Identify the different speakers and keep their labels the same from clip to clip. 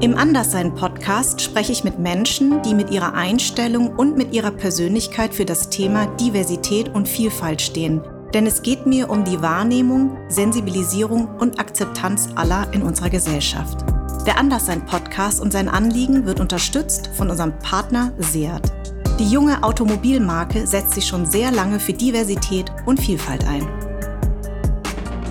Speaker 1: Im Anderssein-Podcast spreche ich mit Menschen, die mit ihrer Einstellung und mit ihrer Persönlichkeit für das Thema Diversität und Vielfalt stehen. Denn es geht mir um die Wahrnehmung, Sensibilisierung und Akzeptanz aller in unserer Gesellschaft. Der Anderssein-Podcast und sein Anliegen wird unterstützt von unserem Partner Seat. Die junge Automobilmarke setzt sich schon sehr lange für Diversität und Vielfalt ein.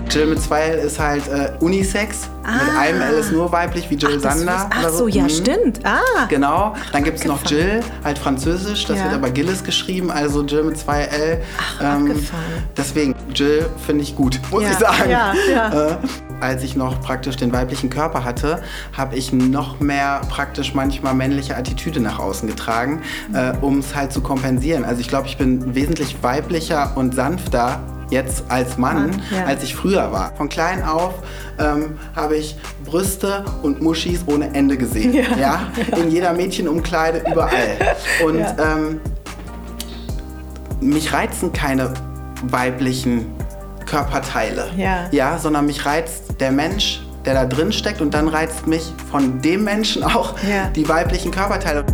Speaker 2: Jill mit zwei L ist halt äh, Unisex. Ah. Mit einem L ist nur weiblich, wie Jill ach, Sander.
Speaker 1: Ach so, so, ja, mhm. stimmt. Ah.
Speaker 2: Genau. Dann gibt es noch Jill, halt französisch. Das ja. wird aber Gillis geschrieben, also Jill mit zwei L.
Speaker 1: Ach, ähm,
Speaker 2: deswegen, Jill finde ich gut, muss
Speaker 1: ja.
Speaker 2: ich sagen.
Speaker 1: Ja, ja.
Speaker 2: Äh, als ich noch praktisch den weiblichen Körper hatte, habe ich noch mehr praktisch manchmal männliche Attitüde nach außen getragen, äh, um es halt zu kompensieren. Also ich glaube, ich bin wesentlich weiblicher und sanfter jetzt als Mann, Mann ja. als ich früher war. Von klein auf ähm, habe ich Brüste und Muschis ohne Ende gesehen. Ja. ja? In jeder Mädchenumkleide, überall. Und ja. ähm, mich reizen keine weiblichen Körperteile.
Speaker 1: Ja.
Speaker 2: ja, sondern mich reizt der Mensch, der da drin steckt und dann reizt mich von dem Menschen auch die weiblichen Körperteile.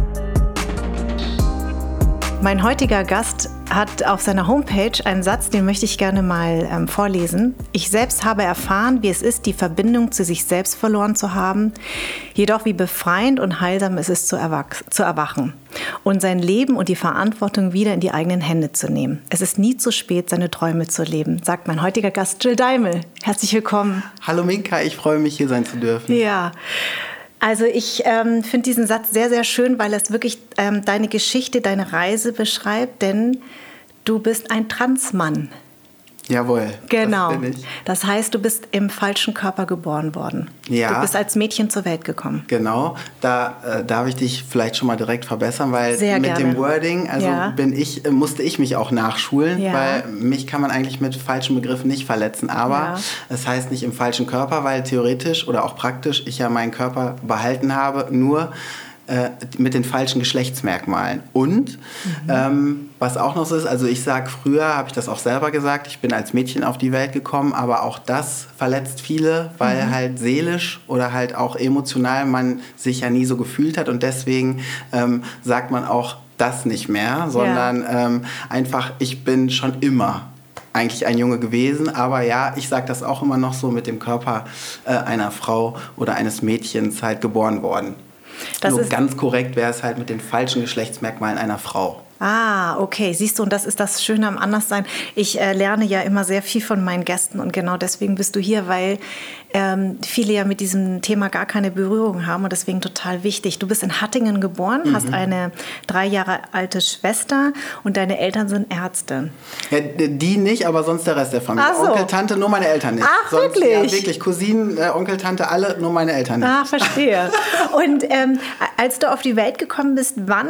Speaker 1: Mein heutiger Gast hat auf seiner Homepage einen Satz, den möchte ich gerne mal ähm, vorlesen. Ich selbst habe erfahren, wie es ist, die Verbindung zu sich selbst verloren zu haben, jedoch wie befreiend und heilsam es ist zu, zu erwachen und sein Leben und die Verantwortung wieder in die eigenen Hände zu nehmen. Es ist nie zu spät, seine Träume zu leben, sagt mein heutiger Gast Jill Daimel. Herzlich willkommen.
Speaker 2: Hallo Minka, ich freue mich, hier sein zu dürfen.
Speaker 1: Ja. Also ich ähm, finde diesen Satz sehr, sehr schön, weil es wirklich ähm, deine Geschichte, deine Reise beschreibt, denn du bist ein Transmann.
Speaker 2: Jawohl.
Speaker 1: Genau. Das, bin ich. das heißt, du bist im falschen Körper geboren worden.
Speaker 2: Ja.
Speaker 1: Du bist als Mädchen zur Welt gekommen.
Speaker 2: Genau. Da äh, darf ich dich vielleicht schon mal direkt verbessern, weil
Speaker 1: Sehr
Speaker 2: mit
Speaker 1: gerne.
Speaker 2: dem Wording, also ja. bin ich, äh, musste ich mich auch nachschulen, ja. weil mich kann man eigentlich mit falschen Begriffen nicht verletzen. Aber es heißt nicht im falschen Körper, weil theoretisch oder auch praktisch ich ja meinen Körper behalten habe. Nur äh, mit den falschen Geschlechtsmerkmalen. Und mhm. ähm, was auch noch so ist, also ich sage, früher habe ich das auch selber gesagt, ich bin als Mädchen auf die Welt gekommen, aber auch das verletzt viele, weil mhm. halt seelisch oder halt auch emotional man sich ja nie so gefühlt hat und deswegen ähm, sagt man auch das nicht mehr, sondern ja. ähm, einfach, ich bin schon immer eigentlich ein Junge gewesen, aber ja, ich sage das auch immer noch so mit dem Körper äh, einer Frau oder eines Mädchens halt geboren worden. Das Nur ganz korrekt wäre es halt mit den falschen Geschlechtsmerkmalen einer Frau.
Speaker 1: Ah, okay. Siehst du, und das ist das Schöne am Anderssein. Ich äh, lerne ja immer sehr viel von meinen Gästen und genau deswegen bist du hier, weil ähm, viele ja mit diesem Thema gar keine Berührung haben und deswegen total wichtig. Du bist in Hattingen geboren, mhm. hast eine drei Jahre alte Schwester und deine Eltern sind Ärzte.
Speaker 2: Ja, die nicht, aber sonst der Rest der Familie.
Speaker 1: So.
Speaker 2: Onkel, Tante, nur meine Eltern nicht.
Speaker 1: Ach,
Speaker 2: sonst,
Speaker 1: wirklich?
Speaker 2: Ja, wirklich. Cousinen, äh, Onkel, Tante, alle, nur meine Eltern nicht.
Speaker 1: Ah, verstehe. und ähm, als du auf die Welt gekommen bist, wann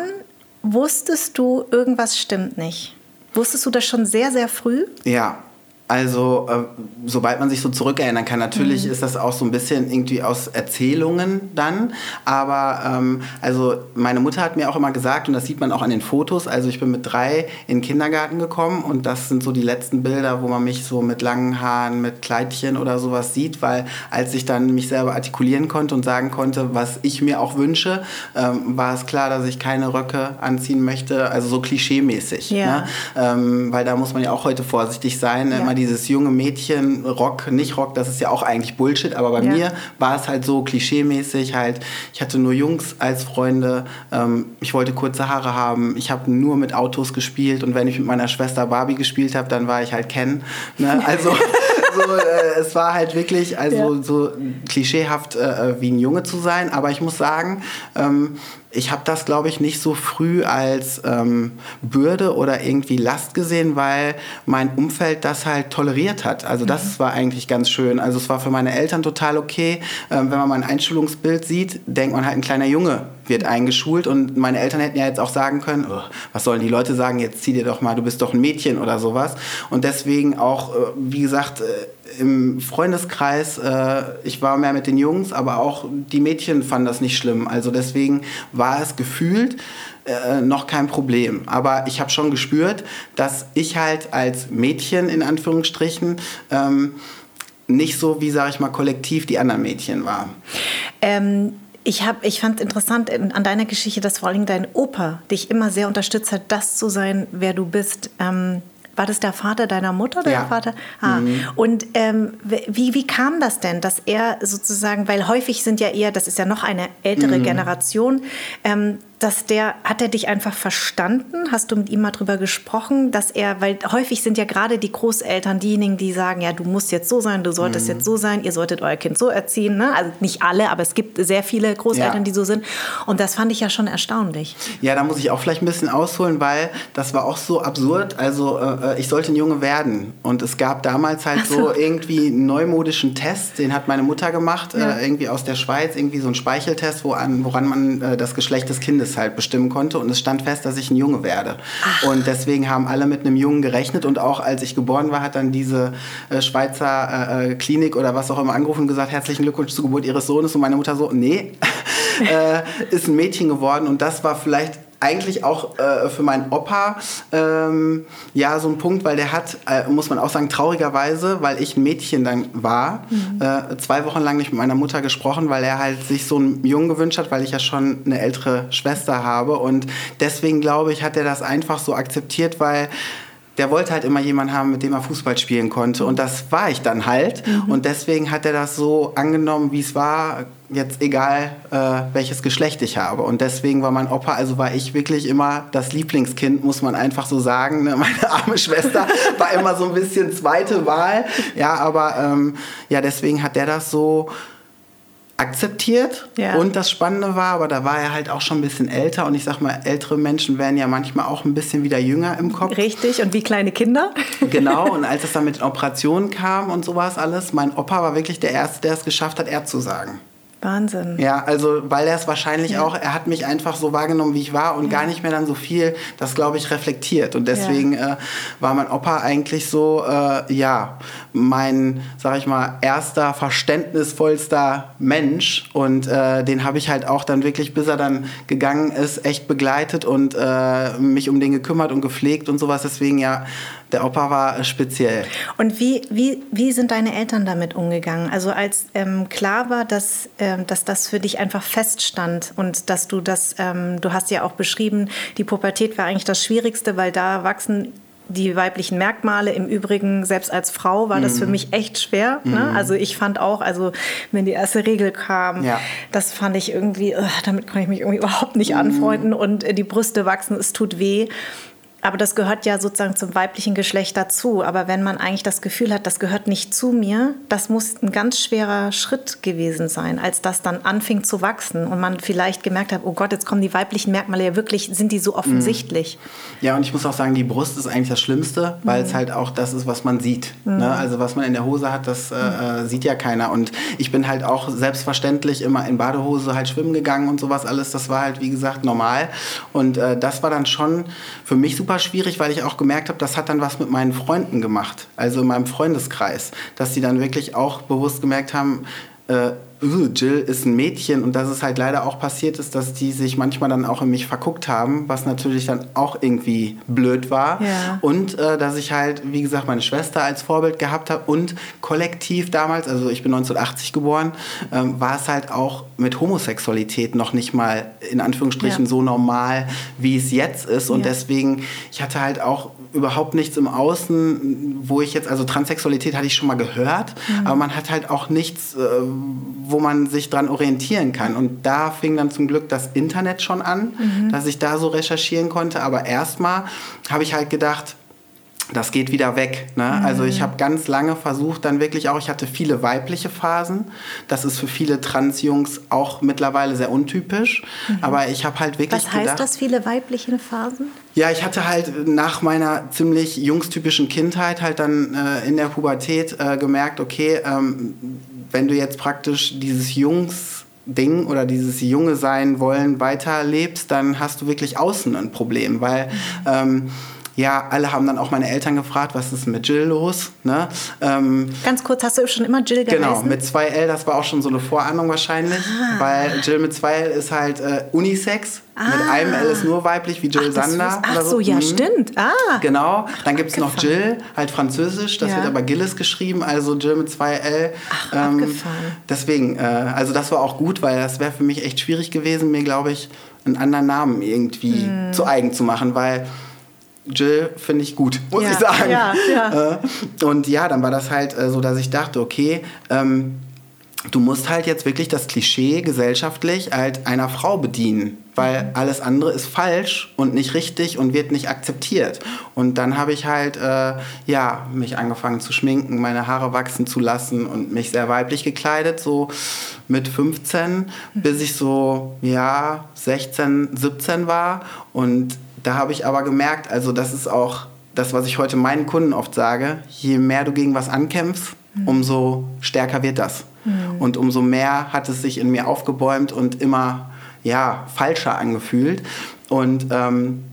Speaker 1: Wusstest du, irgendwas stimmt nicht? Wusstest du das schon sehr, sehr früh?
Speaker 2: Ja, also, äh, sobald man sich so zurückerinnern kann, natürlich mhm. ist das auch so ein bisschen irgendwie aus Erzählungen dann. Aber ähm, also meine Mutter hat mir auch immer gesagt, und das sieht man auch an den Fotos, also ich bin mit drei in den Kindergarten gekommen und das sind so die letzten Bilder, wo man mich so mit langen Haaren, mit Kleidchen oder sowas sieht, weil als ich dann mich selber artikulieren konnte und sagen konnte, was ich mir auch wünsche, ähm, war es klar, dass ich keine Röcke anziehen möchte, also so klischeemäßig.
Speaker 1: Ja.
Speaker 2: Ne? Ähm, weil da muss man ja auch heute vorsichtig sein. Ja immer dieses junge Mädchen, Rock, nicht Rock, das ist ja auch eigentlich Bullshit, aber bei ja. mir war es halt so klischeemäßig halt, ich hatte nur Jungs als Freunde, ähm, ich wollte kurze Haare haben, ich habe nur mit Autos gespielt und wenn ich mit meiner Schwester Barbie gespielt habe, dann war ich halt Ken. Ne? Also so, äh, es war halt wirklich also ja. so klischeehaft äh, wie ein Junge zu sein, aber ich muss sagen, ähm, ich habe das, glaube ich, nicht so früh als ähm, Bürde oder irgendwie Last gesehen, weil mein Umfeld das halt toleriert hat. Also das mhm. war eigentlich ganz schön. Also es war für meine Eltern total okay. Ähm, wenn man mein Einschulungsbild sieht, denkt man halt, ein kleiner Junge wird eingeschult und meine Eltern hätten ja jetzt auch sagen können, oh, was sollen die Leute sagen, jetzt zieh dir doch mal, du bist doch ein Mädchen oder sowas. Und deswegen auch, äh, wie gesagt, äh, im Freundeskreis, äh, ich war mehr mit den Jungs, aber auch die Mädchen fanden das nicht schlimm. Also deswegen war es gefühlt äh, noch kein Problem. Aber ich habe schon gespürt, dass ich halt als Mädchen in Anführungsstrichen ähm, nicht so wie, sage ich mal, kollektiv die anderen Mädchen war.
Speaker 1: Ähm Ich, ich fand es interessant an deiner Geschichte, dass vor allem dein Opa dich immer sehr unterstützt hat, das zu sein, wer du bist. Ähm, war das der Vater deiner Mutter oder
Speaker 2: ja.
Speaker 1: der Vater? Ah. Mhm. Und ähm, wie, wie kam das denn, dass er sozusagen, weil häufig sind ja eher, das ist ja noch eine ältere mhm. Generation, ähm, dass der, hat er dich einfach verstanden? Hast du mit ihm mal drüber gesprochen, dass er, weil häufig sind ja gerade die Großeltern diejenigen, die sagen, ja, du musst jetzt so sein, du solltest mhm. jetzt so sein, ihr solltet euer Kind so erziehen. Ne? Also nicht alle, aber es gibt sehr viele Großeltern, ja. die so sind. Und das fand ich ja schon erstaunlich.
Speaker 2: Ja, da muss ich auch vielleicht ein bisschen ausholen, weil das war auch so absurd. Also äh, ich sollte ein Junge werden. Und es gab damals halt so. so. irgendwie einen neumodischen Test, den hat meine Mutter gemacht, ja. äh, irgendwie aus der Schweiz, irgendwie so ein Speicheltest, woran, woran man äh, das Geschlecht des Kindes halt bestimmen konnte und es stand fest, dass ich ein Junge werde. Ach. Und deswegen haben alle mit einem Jungen gerechnet und auch als ich geboren war, hat dann diese äh, Schweizer äh, äh, Klinik oder was auch immer angerufen und gesagt, herzlichen Glückwunsch zur Geburt ihres Sohnes und meine Mutter so, nee, äh, ist ein Mädchen geworden und das war vielleicht eigentlich auch äh, für meinen Opa ähm, ja so ein Punkt, weil der hat, äh, muss man auch sagen, traurigerweise, weil ich ein Mädchen dann war, mhm. äh, zwei Wochen lang nicht mit meiner Mutter gesprochen, weil er halt sich so einen Jungen gewünscht hat, weil ich ja schon eine ältere Schwester habe. Und deswegen glaube ich, hat er das einfach so akzeptiert, weil der wollte halt immer jemanden haben, mit dem er Fußball spielen konnte. Und das war ich dann halt. Mhm. Und deswegen hat er das so angenommen, wie es war, jetzt egal, äh, welches Geschlecht ich habe. Und deswegen war mein Opa, also war ich wirklich immer das Lieblingskind, muss man einfach so sagen. Ne? Meine arme Schwester war immer so ein bisschen zweite Wahl. Ja, aber ähm, ja, deswegen hat der das so akzeptiert. Ja. Und das Spannende war, aber da war er halt auch schon ein bisschen älter. Und ich sag mal, ältere Menschen werden ja manchmal auch ein bisschen wieder jünger im Kopf.
Speaker 1: Richtig, und wie kleine Kinder.
Speaker 2: Genau, und als es dann mit den Operationen kam und sowas alles, mein Opa war wirklich der Erste, der es geschafft hat, er zu sagen.
Speaker 1: Wahnsinn.
Speaker 2: Ja, also weil er es wahrscheinlich ja. auch, er hat mich einfach so wahrgenommen, wie ich war und ja. gar nicht mehr dann so viel, das glaube ich, reflektiert. Und deswegen ja. äh, war mein Opa eigentlich so, äh, ja, mein, sag ich mal, erster verständnisvollster Mensch. Und äh, den habe ich halt auch dann wirklich, bis er dann gegangen ist, echt begleitet und äh, mich um den gekümmert und gepflegt und sowas. Deswegen ja, der Opa war speziell.
Speaker 1: Und wie, wie, wie sind deine Eltern damit umgegangen? Also als ähm, klar war, dass, ähm, dass das für dich einfach feststand und dass du das, ähm, du hast ja auch beschrieben, die Pubertät war eigentlich das Schwierigste, weil da wachsen die weiblichen Merkmale. Im Übrigen, selbst als Frau war das für mhm. mich echt schwer. Ne? Mhm. Also ich fand auch, also wenn die erste Regel kam, ja. das fand ich irgendwie, damit konnte ich mich irgendwie überhaupt nicht mhm. anfreunden und äh, die Brüste wachsen, es tut weh. Aber das gehört ja sozusagen zum weiblichen Geschlecht dazu. Aber wenn man eigentlich das Gefühl hat, das gehört nicht zu mir, das muss ein ganz schwerer Schritt gewesen sein, als das dann anfing zu wachsen und man vielleicht gemerkt hat, oh Gott, jetzt kommen die weiblichen Merkmale ja wirklich, sind die so offensichtlich.
Speaker 2: Ja, und ich muss auch sagen, die Brust ist eigentlich das Schlimmste, weil mhm. es halt auch das ist, was man sieht. Mhm. Ne? Also was man in der Hose hat, das äh, mhm. sieht ja keiner. Und ich bin halt auch selbstverständlich immer in Badehose halt schwimmen gegangen und sowas alles. Das war halt, wie gesagt, normal. Und äh, das war dann schon für mich super super schwierig, weil ich auch gemerkt habe, das hat dann was mit meinen Freunden gemacht, also in meinem Freundeskreis, dass die dann wirklich auch bewusst gemerkt haben, äh, Jill ist ein Mädchen und dass es halt leider auch passiert ist, dass die sich manchmal dann auch in mich verguckt haben, was natürlich dann auch irgendwie blöd war. Ja. Und äh, dass ich halt, wie gesagt, meine Schwester als Vorbild gehabt habe und kollektiv damals, also ich bin 1980 geboren, ähm, war es halt auch mit Homosexualität noch nicht mal in Anführungsstrichen ja. so normal, wie es jetzt ist. Und ja. deswegen, ich hatte halt auch überhaupt nichts im Außen, wo ich jetzt, also Transsexualität hatte ich schon mal gehört, mhm. aber man hat halt auch nichts, äh, wo man sich dran orientieren kann. Und da fing dann zum Glück das Internet schon an, mhm. dass ich da so recherchieren konnte. Aber erstmal habe ich halt gedacht, das geht wieder weg. Ne? Mhm. Also ich habe ganz lange versucht, dann wirklich auch, ich hatte viele weibliche Phasen. Das ist für viele Transjungs auch mittlerweile sehr untypisch. Mhm. Aber ich habe halt wirklich.
Speaker 1: Was heißt gedacht, das, viele weibliche Phasen?
Speaker 2: Ja, ich hatte halt nach meiner ziemlich jungstypischen Kindheit halt dann äh, in der Pubertät äh, gemerkt, okay, ähm, wenn du jetzt praktisch dieses Jungs Ding oder dieses junge sein wollen weiterlebst, dann hast du wirklich außen ein Problem, weil ähm, ja, alle haben dann auch meine Eltern gefragt, was ist mit Jill los? Ne? Ähm,
Speaker 1: Ganz kurz, hast du schon immer Jill
Speaker 2: geheißen? Genau, mit 2L, das war auch schon so eine Vorahnung wahrscheinlich, ah. weil Jill mit 2L ist halt äh, Unisex. Ah. Mit einem L ist nur weiblich, wie Jill ach, Sander.
Speaker 1: Ach so, so, ja, mhm. stimmt. Ah.
Speaker 2: Genau. Dann gibt es noch Jill, halt französisch, das ja. wird aber Gillis geschrieben, also Jill mit 2L.
Speaker 1: Ach, ähm, abgefahren.
Speaker 2: Deswegen, äh, also das war auch gut, weil das wäre für mich echt schwierig gewesen, mir, glaube ich, einen anderen Namen irgendwie hm. zu eigen zu machen, weil Jill finde ich gut, muss
Speaker 1: ja,
Speaker 2: ich sagen.
Speaker 1: Ja, ja.
Speaker 2: Äh, und ja, dann war das halt äh, so, dass ich dachte, okay, ähm, du musst halt jetzt wirklich das Klischee gesellschaftlich halt einer Frau bedienen, weil alles andere ist falsch und nicht richtig und wird nicht akzeptiert. Und dann habe ich halt äh, ja mich angefangen zu schminken, meine Haare wachsen zu lassen und mich sehr weiblich gekleidet, so mit 15, bis ich so ja 16, 17 war und da habe ich aber gemerkt, also das ist auch das, was ich heute meinen Kunden oft sage, je mehr du gegen was ankämpfst, mhm. umso stärker wird das. Mhm. Und umso mehr hat es sich in mir aufgebäumt und immer ja, falscher angefühlt. Und ähm,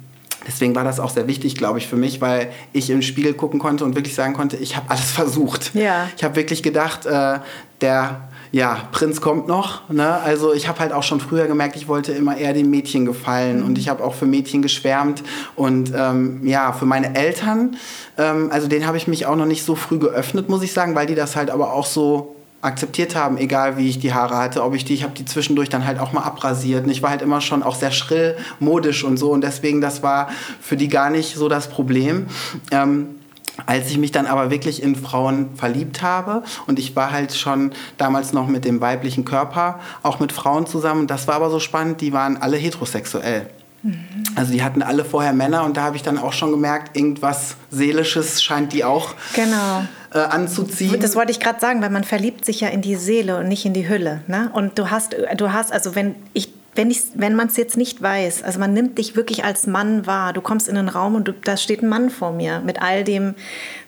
Speaker 2: deswegen war das auch sehr wichtig, glaube ich, für mich, weil ich im Spiegel gucken konnte und wirklich sagen konnte, ich habe alles versucht.
Speaker 1: Ja.
Speaker 2: Ich habe wirklich gedacht, äh, der ja, Prinz kommt noch. Ne? Also ich habe halt auch schon früher gemerkt, ich wollte immer eher den Mädchen gefallen und ich habe auch für Mädchen geschwärmt und ähm, ja, für meine Eltern, ähm, also denen habe ich mich auch noch nicht so früh geöffnet, muss ich sagen, weil die das halt aber auch so akzeptiert haben, egal wie ich die Haare hatte, ob ich die, ich habe die zwischendurch dann halt auch mal abrasiert. Und ich war halt immer schon auch sehr schrill, modisch und so und deswegen das war für die gar nicht so das Problem. Ähm, als ich mich dann aber wirklich in Frauen verliebt habe und ich war halt schon damals noch mit dem weiblichen Körper auch mit Frauen zusammen, das war aber so spannend, die waren alle heterosexuell. Mhm. Also die hatten alle vorher Männer und da habe ich dann auch schon gemerkt, irgendwas Seelisches scheint die auch
Speaker 1: genau.
Speaker 2: äh, anzuziehen.
Speaker 1: Das wollte ich gerade sagen, weil man verliebt sich ja in die Seele und nicht in die Hülle. Ne? Und du hast, du hast, also wenn ich wenn, wenn man es jetzt nicht weiß, also man nimmt dich wirklich als Mann wahr, du kommst in einen Raum und du, da steht ein Mann vor mir mit all dem,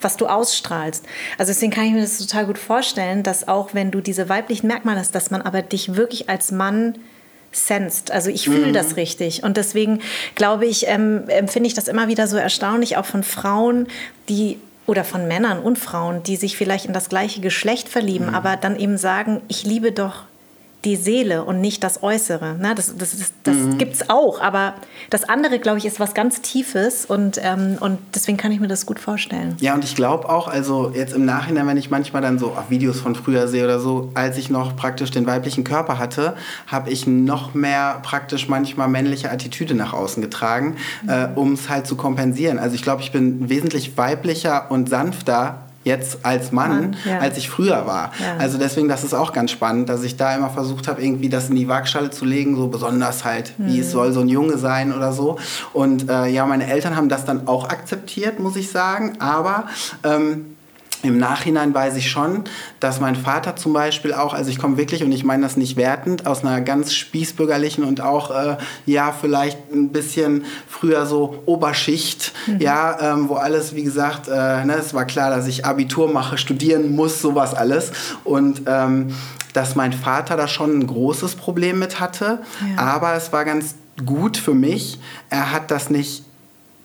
Speaker 1: was du ausstrahlst. Also deswegen kann ich mir das total gut vorstellen, dass auch wenn du diese weiblichen Merkmale hast, dass man aber dich wirklich als Mann sensed. Also ich fühle mhm. das richtig. Und deswegen glaube ich, ähm, empfinde ich das immer wieder so erstaunlich, auch von Frauen, die oder von Männern und Frauen, die sich vielleicht in das gleiche Geschlecht verlieben, mhm. aber dann eben sagen, ich liebe doch die Seele und nicht das Äußere. Ne? Das, das, das, das mhm. gibt es auch, aber das andere, glaube ich, ist was ganz Tiefes und, ähm, und deswegen kann ich mir das gut vorstellen.
Speaker 2: Ja, und ich glaube auch, also jetzt im Nachhinein, wenn ich manchmal dann so Videos von früher sehe oder so, als ich noch praktisch den weiblichen Körper hatte, habe ich noch mehr praktisch manchmal männliche Attitüde nach außen getragen, mhm. äh, um es halt zu kompensieren. Also ich glaube, ich bin wesentlich weiblicher und sanfter jetzt als Mann, Mann ja. als ich früher war. Ja. Also deswegen, das ist auch ganz spannend, dass ich da immer versucht habe, irgendwie das in die Waagschale zu legen, so besonders halt, mhm. wie es mhm. soll so ein Junge sein oder so. Und äh, ja, meine Eltern haben das dann auch akzeptiert, muss ich sagen, aber ähm, im Nachhinein weiß ich schon, dass mein Vater zum Beispiel auch, also ich komme wirklich, und ich meine das nicht wertend, aus einer ganz spießbürgerlichen und auch, äh, ja, vielleicht ein bisschen früher so Oberschicht, mhm. ja, ähm, wo alles, wie gesagt, äh, ne, es war klar, dass ich Abitur mache, studieren muss, sowas alles. Und ähm, dass mein Vater da schon ein großes Problem mit hatte, ja. aber es war ganz gut für mich. Er hat das nicht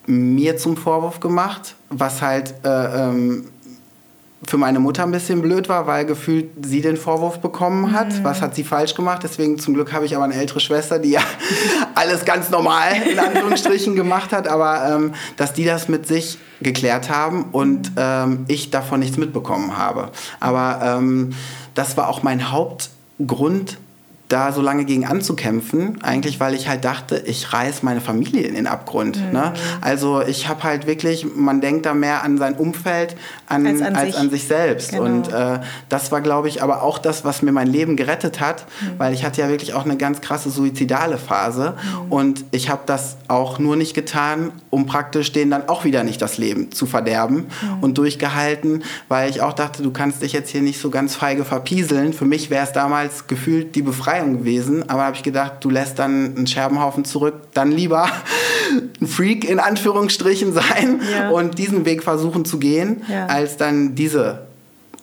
Speaker 2: mir zum Vorwurf gemacht, was halt äh, ähm, für meine Mutter ein bisschen blöd war, weil gefühlt sie den Vorwurf bekommen hat. Mhm. Was hat sie falsch gemacht? Deswegen zum Glück habe ich aber eine ältere Schwester, die ja alles ganz normal in Anführungsstrichen gemacht hat, aber ähm, dass die das mit sich geklärt haben und ähm, ich davon nichts mitbekommen habe. Aber ähm, das war auch mein Hauptgrund, da so lange gegen anzukämpfen, eigentlich weil ich halt dachte, ich reiß meine Familie in den Abgrund. Mhm. Ne? Also ich habe halt wirklich, man denkt da mehr an sein Umfeld an, als, an, als sich. an sich. selbst. Genau. Und äh, das war, glaube ich, aber auch das, was mir mein Leben gerettet hat, mhm. weil ich hatte ja wirklich auch eine ganz krasse suizidale Phase mhm. und ich habe das auch nur nicht getan, um praktisch denen dann auch wieder nicht das Leben zu verderben mhm. und durchgehalten, weil ich auch dachte, du kannst dich jetzt hier nicht so ganz feige verpieseln. Für mich wäre es damals gefühlt die Befreiung Befreiung gewesen. Aber habe ich gedacht, du lässt dann einen Scherbenhaufen zurück, dann lieber ein Freak in Anführungsstrichen sein ja. und diesen Weg versuchen zu gehen, ja. als dann diese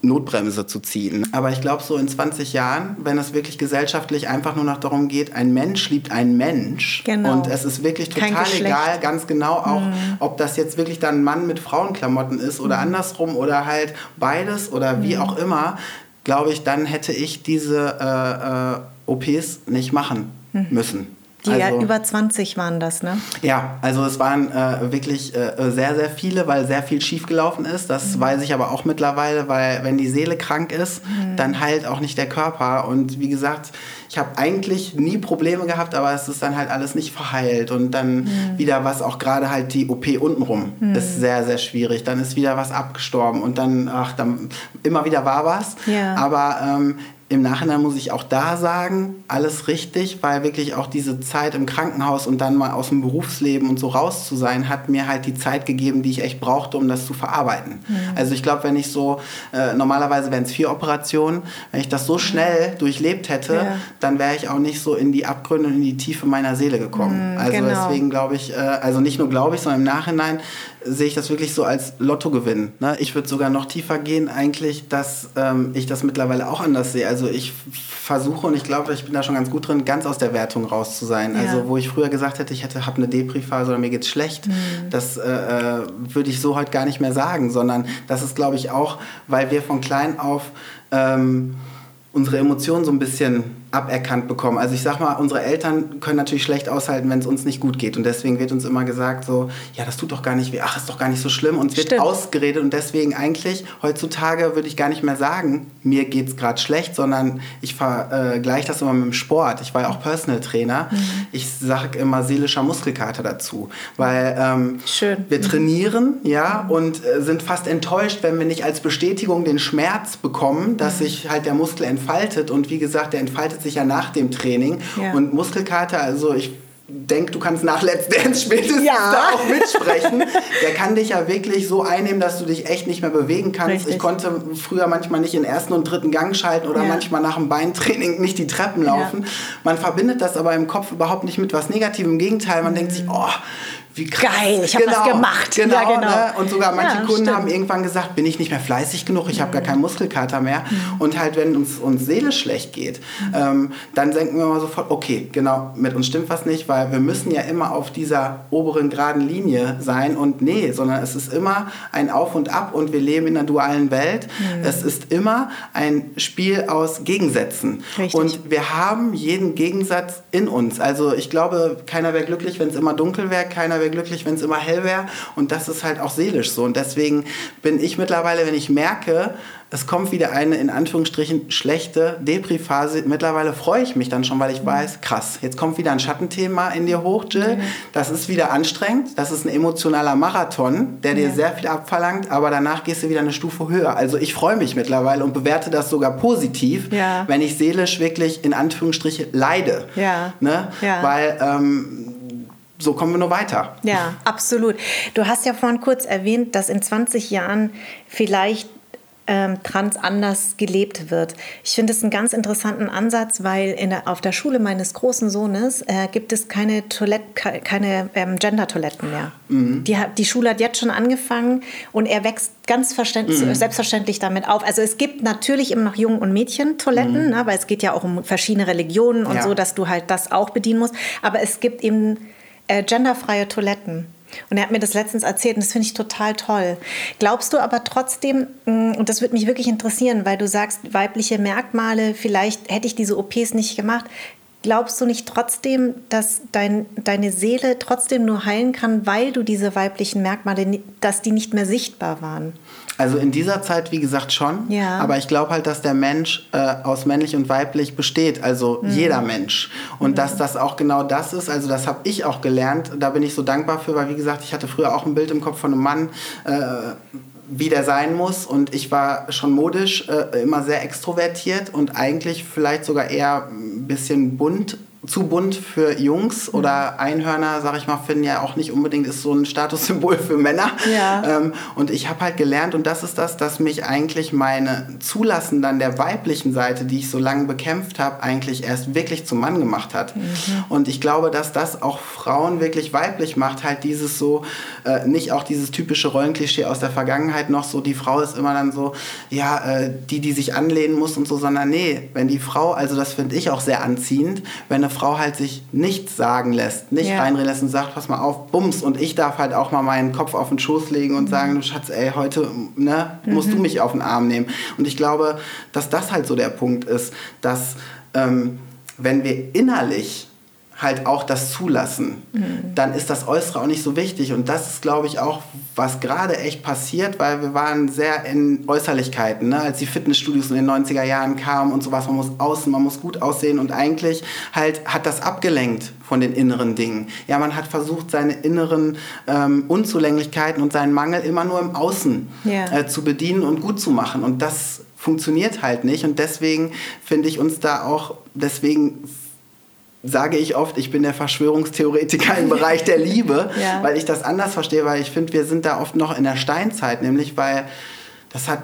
Speaker 2: Notbremse zu ziehen. Aber ich glaube, so in 20 Jahren, wenn es wirklich gesellschaftlich einfach nur noch darum geht, ein Mensch liebt einen Mensch genau. und es ist wirklich total egal, ganz genau auch, mhm. ob das jetzt wirklich dann ein Mann mit Frauenklamotten ist oder mhm. andersrum oder halt beides oder wie mhm. auch immer, glaube ich, dann hätte ich diese äh, äh, OPs nicht machen mhm. müssen.
Speaker 1: Die also, ja über 20 waren das, ne?
Speaker 2: Ja, also es waren äh, wirklich äh, sehr, sehr viele, weil sehr viel schiefgelaufen ist. Das mhm. weiß ich aber auch mittlerweile, weil wenn die Seele krank ist, mhm. dann heilt auch nicht der Körper. Und wie gesagt, ich habe eigentlich nie Probleme gehabt, aber es ist dann halt alles nicht verheilt. Und dann mhm. wieder was, auch gerade halt die OP untenrum, mhm. ist sehr, sehr schwierig. Dann ist wieder was abgestorben und dann, ach, dann immer wieder war was. Ja. Aber ähm, im Nachhinein muss ich auch da sagen, alles richtig, weil wirklich auch diese Zeit im Krankenhaus und dann mal aus dem Berufsleben und so raus zu sein, hat mir halt die Zeit gegeben, die ich echt brauchte, um das zu verarbeiten. Mhm. Also ich glaube, wenn ich so, äh, normalerweise wären es vier Operationen, wenn ich das so schnell durchlebt hätte, ja. dann wäre ich auch nicht so in die Abgründe und in die Tiefe meiner Seele gekommen. Mhm, also genau. deswegen glaube ich, äh, also nicht nur glaube ich, sondern im Nachhinein sehe ich das wirklich so als Lottogewinn. Ne? Ich würde sogar noch tiefer gehen eigentlich, dass ähm, ich das mittlerweile auch anders sehe. Also ich versuche und ich glaube, ich bin da schon ganz gut drin, ganz aus der Wertung raus zu sein. Ja. Also wo ich früher gesagt hätte, ich hätte habe eine Depri-Phase oder mir geht's schlecht, mhm. das äh, äh, würde ich so heute gar nicht mehr sagen, sondern das ist, glaube ich, auch, weil wir von klein auf ähm, unsere Emotionen so ein bisschen aberkannt bekommen. Also ich sag mal, unsere Eltern können natürlich schlecht aushalten, wenn es uns nicht gut geht. Und deswegen wird uns immer gesagt so, ja, das tut doch gar nicht weh, ach, ist doch gar nicht so schlimm. Und es wird Stimmt. ausgeredet und deswegen eigentlich heutzutage würde ich gar nicht mehr sagen, mir geht es gerade schlecht, sondern ich vergleiche das immer mit dem Sport. Ich war ja auch Personal Trainer. Mhm. Ich sage immer seelischer Muskelkater dazu, weil ähm, wir trainieren, ja, und äh, sind fast enttäuscht, wenn wir nicht als Bestätigung den Schmerz bekommen, dass mhm. sich halt der Muskel entfaltet. Und wie gesagt, der entfaltet sich ja nach dem Training. Ja. Und Muskelkater, also ich denke, du kannst nach Let's Dance spätestens ja. da auch mitsprechen. Der kann dich ja wirklich so einnehmen, dass du dich echt nicht mehr bewegen kannst. Richtig. Ich konnte früher manchmal nicht in den ersten und dritten Gang schalten oder ja. manchmal nach dem Beintraining nicht die Treppen laufen. Man verbindet das aber im Kopf überhaupt nicht mit was Negativem. Im Gegenteil, man mhm. denkt sich, oh,
Speaker 1: wie krass. Geil, ich habe genau, was gemacht.
Speaker 2: Genau, ja, genau. Ne? Und sogar manche ja, Kunden stimmt. haben irgendwann gesagt, bin ich nicht mehr fleißig genug, ich habe gar keinen Muskelkater mehr. Mhm. Und halt, wenn uns, uns Seele schlecht geht, mhm. ähm, dann denken wir mal sofort, okay, genau, mit uns stimmt was nicht, weil wir müssen ja immer auf dieser oberen geraden Linie sein. Und nee, sondern es ist immer ein Auf und Ab und wir leben in einer dualen Welt. Mhm. Es ist immer ein Spiel aus Gegensätzen. Richtig. Und wir haben jeden Gegensatz in uns. Also ich glaube, keiner wäre glücklich, wenn es immer dunkel wäre, keiner wäre wäre glücklich, wenn es immer hell wäre. Und das ist halt auch seelisch so. Und deswegen bin ich mittlerweile, wenn ich merke, es kommt wieder eine in Anführungsstrichen schlechte Depri-Phase. Mittlerweile freue ich mich dann schon, weil ich mhm. weiß, krass, jetzt kommt wieder ein Schattenthema in dir hoch, Jill. Mhm. Das ist wieder anstrengend. Das ist ein emotionaler Marathon, der dir ja. sehr viel abverlangt, aber danach gehst du wieder eine Stufe höher. Also ich freue mich mittlerweile und bewerte das sogar positiv, ja. wenn ich seelisch wirklich in Anführungsstrichen leide. Ja. Ne? Weil ähm, so kommen wir nur weiter.
Speaker 1: Ja, absolut. Du hast ja vorhin kurz erwähnt, dass in 20 Jahren vielleicht ähm, trans anders gelebt wird. Ich finde es einen ganz interessanten Ansatz, weil der, auf der Schule meines großen Sohnes äh, gibt es keine, Toilette, keine ähm, Gender-Toiletten mehr. Mhm. Die, die Schule hat jetzt schon angefangen und er wächst ganz mhm. selbstverständlich damit auf. Also es gibt natürlich immer noch Jungen- und Mädchen-Toiletten, mhm. ne, weil es geht ja auch um verschiedene Religionen und ja. so, dass du halt das auch bedienen musst. Aber es gibt eben äh, genderfreie Toiletten. Und er hat mir das letztens erzählt und das finde ich total toll. Glaubst du aber trotzdem, mm, und das würde mich wirklich interessieren, weil du sagst, weibliche Merkmale, vielleicht hätte ich diese OPs nicht gemacht. Glaubst du nicht trotzdem, dass dein, deine Seele trotzdem nur heilen kann, weil du diese weiblichen Merkmale, dass die nicht mehr sichtbar waren?
Speaker 2: Also in dieser Zeit, wie gesagt, schon. Ja. Aber ich glaube halt, dass der Mensch äh, aus männlich und weiblich besteht. Also mhm. jeder Mensch. Und mhm. dass das auch genau das ist. Also das habe ich auch gelernt. Da bin ich so dankbar für, weil wie gesagt, ich hatte früher auch ein Bild im Kopf von einem Mann. Äh, wie der sein muss. Und ich war schon modisch äh, immer sehr extrovertiert und eigentlich vielleicht sogar eher ein bisschen bunt zu bunt für Jungs mhm. oder Einhörner, sag ich mal, finden ja auch nicht unbedingt ist so ein Statussymbol für Männer. Ja. Ähm, und ich habe halt gelernt, und das ist das, dass mich eigentlich meine Zulassen dann der weiblichen Seite, die ich so lange bekämpft habe, eigentlich erst wirklich zum Mann gemacht hat. Mhm. Und ich glaube, dass das auch Frauen wirklich weiblich macht, halt dieses so, äh, nicht auch dieses typische Rollenklischee aus der Vergangenheit noch so, die Frau ist immer dann so, ja, äh, die, die sich anlehnen muss und so, sondern nee, wenn die Frau, also das finde ich auch sehr anziehend, wenn eine Frau halt sich nichts sagen lässt, nicht ja. reinreden lässt und sagt, pass mal auf, bums. Und ich darf halt auch mal meinen Kopf auf den Schoß legen und mhm. sagen, Schatz, ey, heute ne, musst mhm. du mich auf den Arm nehmen. Und ich glaube, dass das halt so der Punkt ist, dass ähm, wenn wir innerlich halt auch das zulassen, mhm. dann ist das Äußere auch nicht so wichtig. Und das ist, glaube ich, auch, was gerade echt passiert, weil wir waren sehr in Äußerlichkeiten, ne? als die Fitnessstudios in den 90er Jahren kamen und sowas. Man muss außen, man muss gut aussehen und eigentlich halt hat das abgelenkt von den inneren Dingen. Ja, man hat versucht, seine inneren ähm, Unzulänglichkeiten und seinen Mangel immer nur im Außen yeah. äh, zu bedienen und gut zu machen. Und das funktioniert halt nicht. Und deswegen finde ich uns da auch, deswegen sage ich oft, ich bin der Verschwörungstheoretiker im Bereich der Liebe, ja. weil ich das anders verstehe, weil ich finde, wir sind da oft noch in der Steinzeit, nämlich weil das hat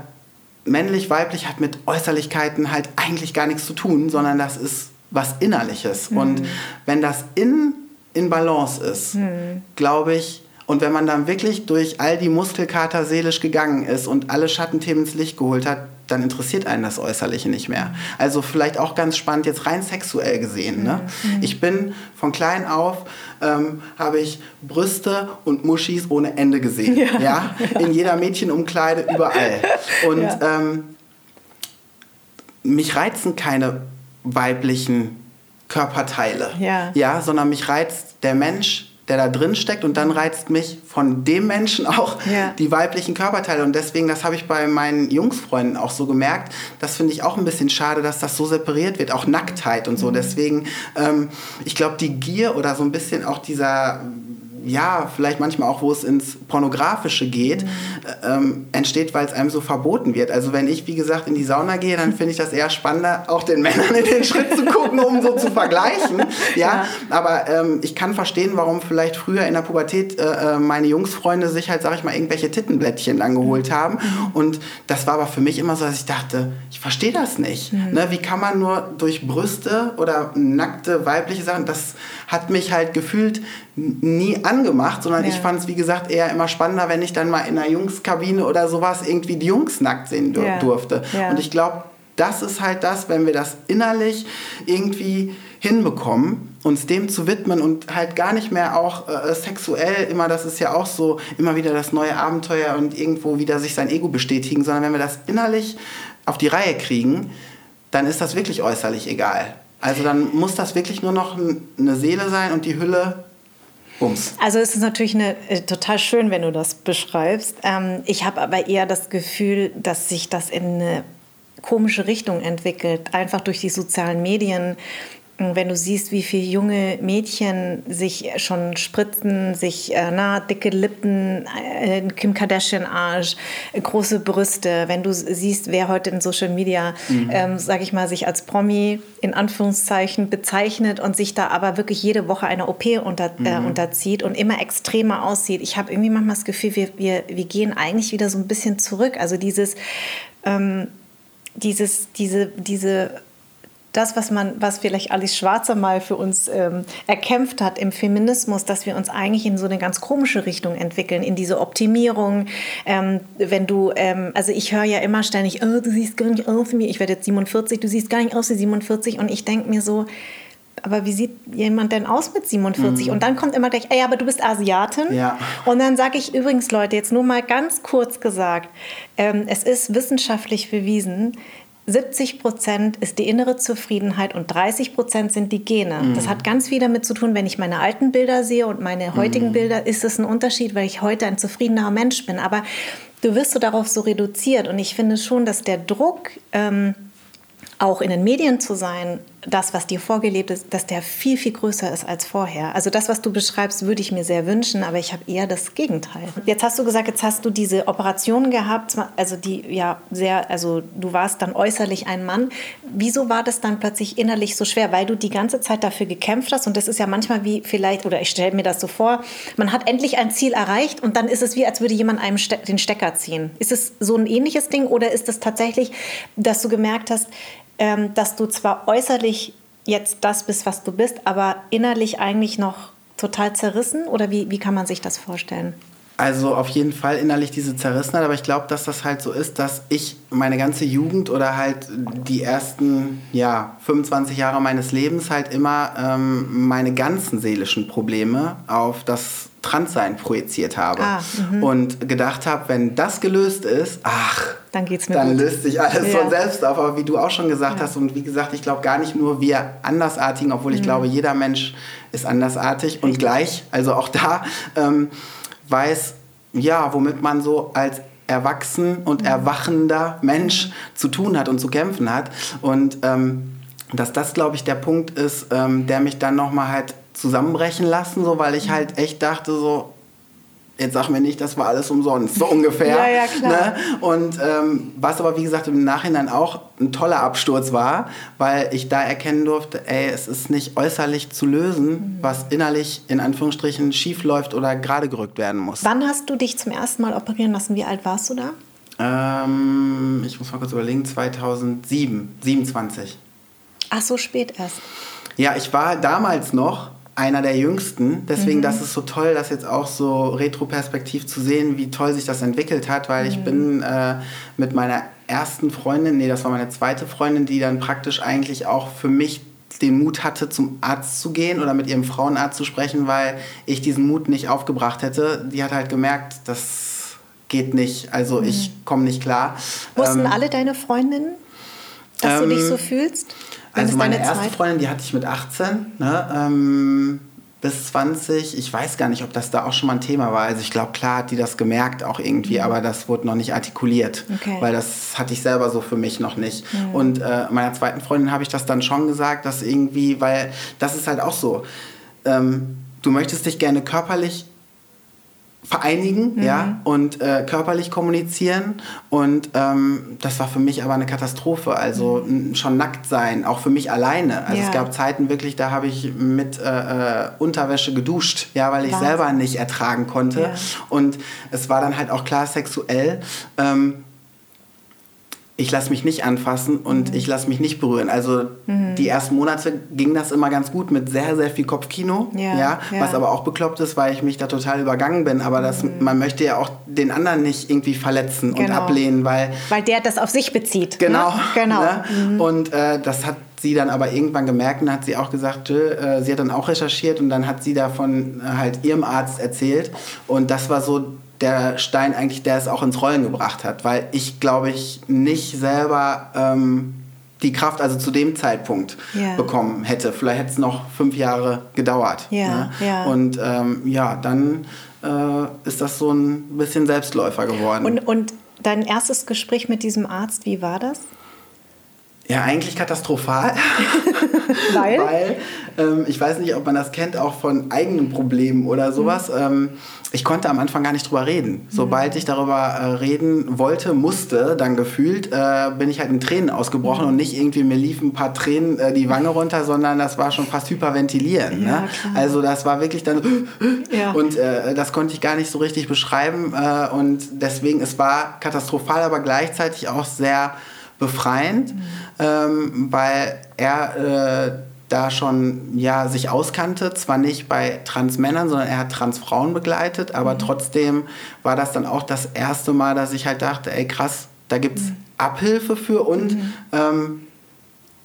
Speaker 2: männlich, weiblich hat mit Äußerlichkeiten halt eigentlich gar nichts zu tun, sondern das ist was Innerliches. Mhm. Und wenn das in, in Balance ist, mhm. glaube ich, und wenn man dann wirklich durch all die Muskelkater seelisch gegangen ist und alle Schattenthemen ins Licht geholt hat, dann interessiert einen das Äußerliche nicht mehr. Also vielleicht auch ganz spannend, jetzt rein sexuell gesehen. Ne? Mhm. Ich bin von klein auf, ähm, habe ich Brüste und Muschis ohne Ende gesehen. Ja. ja? In jeder Mädchenumkleide, überall. Und ja. ähm, mich reizen keine weiblichen Körperteile, ja. ja, sondern mich reizt der Mensch, der da drin steckt und dann reizt mich von dem Menschen auch ja. die weiblichen Körperteile und deswegen, das habe ich bei meinen Jungsfreunden auch so gemerkt, das finde ich auch ein bisschen schade, dass das so separiert wird, auch Nacktheit und so. Mhm. Deswegen, ähm, ich glaube, die Gier oder so ein bisschen auch dieser ja, vielleicht manchmal auch, wo es ins Pornografische geht, mhm. ähm, entsteht, weil es einem so verboten wird. Also wenn ich, wie gesagt, in die Sauna gehe, dann finde ich das eher spannender, auch den Männern in den Schritt zu gucken, um so zu vergleichen. Ja, ja. aber ähm, ich kann verstehen, warum vielleicht früher in der Pubertät äh, äh meine Jungsfreunde sich halt, sag ich mal, irgendwelche Tittenblättchen dann geholt mhm. haben. Und das war aber für mich immer so, dass ich dachte, ich verstehe das nicht. Mhm. Ne, wie kann man nur durch Brüste oder nackte weibliche Sachen, das hat mich halt gefühlt nie angemacht, sondern ja. ich fand es, wie gesagt, eher immer spannender, wenn ich dann mal in einer Jungskabine oder sowas irgendwie die Jungs nackt sehen dur ja. durfte. Ja. Und ich glaube, das ist halt das, wenn wir das innerlich irgendwie hinbekommen, uns dem zu widmen und halt gar nicht mehr auch äh, sexuell immer, das ist ja auch so, immer wieder das neue Abenteuer und irgendwo wieder sich sein Ego bestätigen, sondern wenn wir das innerlich auf die Reihe kriegen, dann ist das wirklich äußerlich egal. Also dann muss das wirklich nur noch eine Seele sein und die Hülle Bums.
Speaker 1: Also es ist natürlich eine, äh, total schön, wenn du das beschreibst. Ähm, ich habe aber eher das Gefühl, dass sich das in eine komische Richtung entwickelt, einfach durch die sozialen Medien wenn du siehst, wie viele junge Mädchen sich schon spritzen, sich äh, na, dicke Lippen, äh, Kim Kardashian Arsch, äh, große Brüste, wenn du siehst, wer heute in Social Media, mhm. ähm, sag ich mal, sich als Promi in Anführungszeichen bezeichnet und sich da aber wirklich jede Woche einer OP unter, äh, mhm. unterzieht und immer extremer aussieht. Ich habe irgendwie manchmal das Gefühl, wir, wir, wir gehen eigentlich wieder so ein bisschen zurück. Also dieses, ähm, dieses, diese, diese das, was man, was vielleicht Alice Schwarzer mal für uns ähm, erkämpft hat im Feminismus, dass wir uns eigentlich in so eine ganz komische Richtung entwickeln, in diese Optimierung. Ähm, wenn du, ähm, also ich höre ja immer ständig, oh, du siehst gar nicht aus wie mir, ich werde jetzt 47, du siehst gar nicht aus wie 47 und ich denke mir so, aber wie sieht jemand denn aus mit 47? Mhm. Und dann kommt immer gleich, ey, aber du bist Asiatin. Ja. Und dann sage ich übrigens, Leute, jetzt nur mal ganz kurz gesagt, ähm, es ist wissenschaftlich bewiesen, 70 Prozent ist die innere Zufriedenheit und 30 Prozent sind die Gene. Mhm. Das hat ganz viel damit zu tun, wenn ich meine alten Bilder sehe und meine heutigen mhm. Bilder, ist es ein Unterschied, weil ich heute ein zufriedener Mensch bin. Aber du wirst so darauf so reduziert. Und ich finde schon, dass der Druck, ähm, auch in den Medien zu sein, das, was dir vorgelebt ist, dass der viel, viel größer ist als vorher. Also das, was du beschreibst, würde ich mir sehr wünschen, aber ich habe eher das Gegenteil. Jetzt hast du gesagt, jetzt hast du diese Operationen gehabt, also die ja sehr, also du warst dann äußerlich ein Mann. Wieso war das dann plötzlich innerlich so schwer? Weil du die ganze Zeit dafür gekämpft hast und das ist ja manchmal wie vielleicht, oder ich stelle mir das so vor, man hat endlich ein Ziel erreicht und dann ist es wie, als würde jemand einem den Stecker ziehen. Ist es so ein ähnliches Ding oder ist es tatsächlich, dass du gemerkt hast, ähm, dass du zwar äußerlich jetzt das bist, was du bist, aber innerlich eigentlich noch total zerrissen? Oder wie, wie kann man sich das vorstellen?
Speaker 2: Also auf jeden Fall innerlich diese Zerrissenheit, aber ich glaube, dass das halt so ist, dass ich meine ganze Jugend oder halt die ersten ja, 25 Jahre meines Lebens halt immer ähm, meine ganzen seelischen Probleme auf das Transsein projiziert habe ah, mhm. und gedacht habe, wenn das gelöst ist, ach,
Speaker 1: dann geht's mir
Speaker 2: Dann gut. löst sich alles ja. von selbst auf. Aber wie du auch schon gesagt ja. hast und wie gesagt, ich glaube gar nicht nur wir Andersartigen, obwohl ich mhm. glaube, jeder Mensch ist andersartig und gleich. Also auch da ähm, weiß, ja, womit man so als erwachsen und mhm. erwachender Mensch zu tun hat und zu kämpfen hat. Und ähm, dass das, glaube ich, der Punkt ist, ähm, der mich dann nochmal halt zusammenbrechen lassen, so, weil ich mhm. halt echt dachte, so, jetzt sag mir nicht, das war alles umsonst, so ungefähr.
Speaker 1: ja, ja, klar. Ne?
Speaker 2: Und ähm, was aber, wie gesagt, im Nachhinein auch ein toller Absturz war, weil ich da erkennen durfte, ey, es ist nicht äußerlich zu lösen, mhm. was innerlich in Anführungsstrichen schief läuft oder gerade gerückt werden muss.
Speaker 1: Wann hast du dich zum ersten Mal operieren lassen? Wie alt warst du da?
Speaker 2: Ähm, ich muss mal kurz überlegen, 2007, 27.
Speaker 1: Ach, so spät erst.
Speaker 2: Ja, ich war damals noch einer der jüngsten. Deswegen, mhm. das ist so toll, das jetzt auch so retroperspektiv zu sehen, wie toll sich das entwickelt hat, weil mhm. ich bin äh, mit meiner ersten Freundin, nee, das war meine zweite Freundin, die dann praktisch eigentlich auch für mich den Mut hatte, zum Arzt zu gehen oder mit ihrem Frauenarzt zu sprechen, weil ich diesen Mut nicht aufgebracht hätte. Die hat halt gemerkt, das geht nicht, also mhm. ich komme nicht klar.
Speaker 1: Wussten ähm, alle deine Freundinnen, dass ähm, du dich so fühlst?
Speaker 2: Also meine erste Zeit? Freundin, die hatte ich mit 18, ne, ähm, bis 20. Ich weiß gar nicht, ob das da auch schon mal ein Thema war. Also ich glaube, klar hat die das gemerkt auch irgendwie, mhm. aber das wurde noch nicht artikuliert, okay. weil das hatte ich selber so für mich noch nicht. Mhm. Und äh, meiner zweiten Freundin habe ich das dann schon gesagt, dass irgendwie, weil das ist halt auch so. Ähm, du möchtest dich gerne körperlich vereinigen mhm. ja, und äh, körperlich kommunizieren. Und ähm, das war für mich aber eine Katastrophe. Also mhm. schon nackt sein, auch für mich alleine. Also ja. es gab Zeiten wirklich, da habe ich mit äh, äh, Unterwäsche geduscht, ja, weil ich Wahnsinn. selber nicht ertragen konnte. Ja. Und es war dann halt auch klar sexuell. Ähm, ich lasse mich nicht anfassen und mhm. ich lasse mich nicht berühren. Also mhm. die ersten Monate ging das immer ganz gut mit sehr, sehr viel Kopfkino, ja, ja, ja, was aber auch bekloppt ist, weil ich mich da total übergangen bin. Aber das, mhm. man möchte ja auch den anderen nicht irgendwie verletzen genau. und ablehnen, weil...
Speaker 1: Weil der das auf sich bezieht.
Speaker 2: Genau.
Speaker 1: Ne?
Speaker 2: genau. Ne? Und äh, das hat sie dann aber irgendwann gemerkt und hat sie auch gesagt, äh, sie hat dann auch recherchiert und dann hat sie davon äh, halt ihrem Arzt erzählt. Und das war so der Stein eigentlich, der es auch ins Rollen gebracht hat, weil ich glaube ich nicht selber ähm, die Kraft also zu dem Zeitpunkt ja. bekommen hätte. Vielleicht hätte es noch fünf Jahre gedauert. Ja, ne? ja. Und ähm, ja, dann äh, ist das so ein bisschen Selbstläufer geworden.
Speaker 1: Und, und dein erstes Gespräch mit diesem Arzt, wie war das?
Speaker 2: Ja, eigentlich katastrophal. Weil? Weil ähm, ich weiß nicht, ob man das kennt, auch von eigenen Problemen oder sowas. Mhm. Ähm, ich konnte am Anfang gar nicht drüber reden. Sobald ich darüber äh, reden wollte, musste, dann gefühlt, äh, bin ich halt in Tränen ausgebrochen und nicht irgendwie, mir liefen ein paar Tränen äh, die Wange runter, sondern das war schon fast hyperventilieren. Ja, ne? Also das war wirklich dann ja. und äh, das konnte ich gar nicht so richtig beschreiben äh, und deswegen, es war katastrophal, aber gleichzeitig auch sehr befreiend, mhm. Ähm, weil er äh, da schon ja, sich auskannte, zwar nicht bei Transmännern, sondern er hat Transfrauen begleitet, aber mhm. trotzdem war das dann auch das erste Mal, dass ich halt dachte, ey krass, da gibt es mhm. Abhilfe für und mhm. ähm,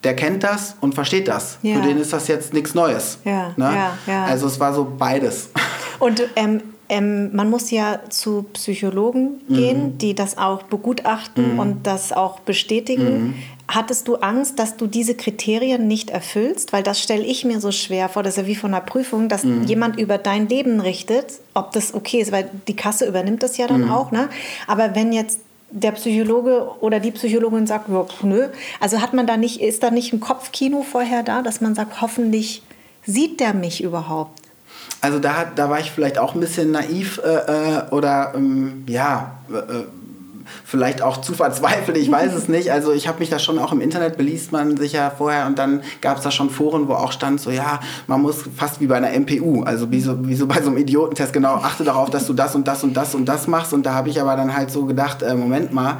Speaker 2: der kennt das und versteht das. Ja. Für den ist das jetzt nichts Neues. Ja, ne? ja. Also es war so beides.
Speaker 1: Und ähm, ähm, man muss ja zu Psychologen gehen, mhm. die das auch begutachten mhm. und das auch bestätigen. Mhm. Hattest du Angst, dass du diese Kriterien nicht erfüllst? Weil das stelle ich mir so schwer vor. Das ist ja wie von einer Prüfung, dass mhm. jemand über dein Leben richtet, ob das okay ist, weil die Kasse übernimmt das ja dann mhm. auch. Ne? Aber wenn jetzt der Psychologe oder die Psychologin sagt, nö. Also hat man da nicht, ist da nicht ein Kopfkino vorher da, dass man sagt, hoffentlich sieht der mich überhaupt?
Speaker 2: Also da, da war ich vielleicht auch ein bisschen naiv äh, äh oder ähm, ja, äh, äh, vielleicht auch zu verzweifelt, ich weiß es nicht. Also ich habe mich da schon auch im Internet beliest man sich ja vorher und dann gab es da schon Foren, wo auch stand so, ja, man muss fast wie bei einer MPU, also wie so, wie so bei so einem Idiotentest, genau, achte darauf, dass du das und das und das und das machst. Und da habe ich aber dann halt so gedacht, äh, Moment mal,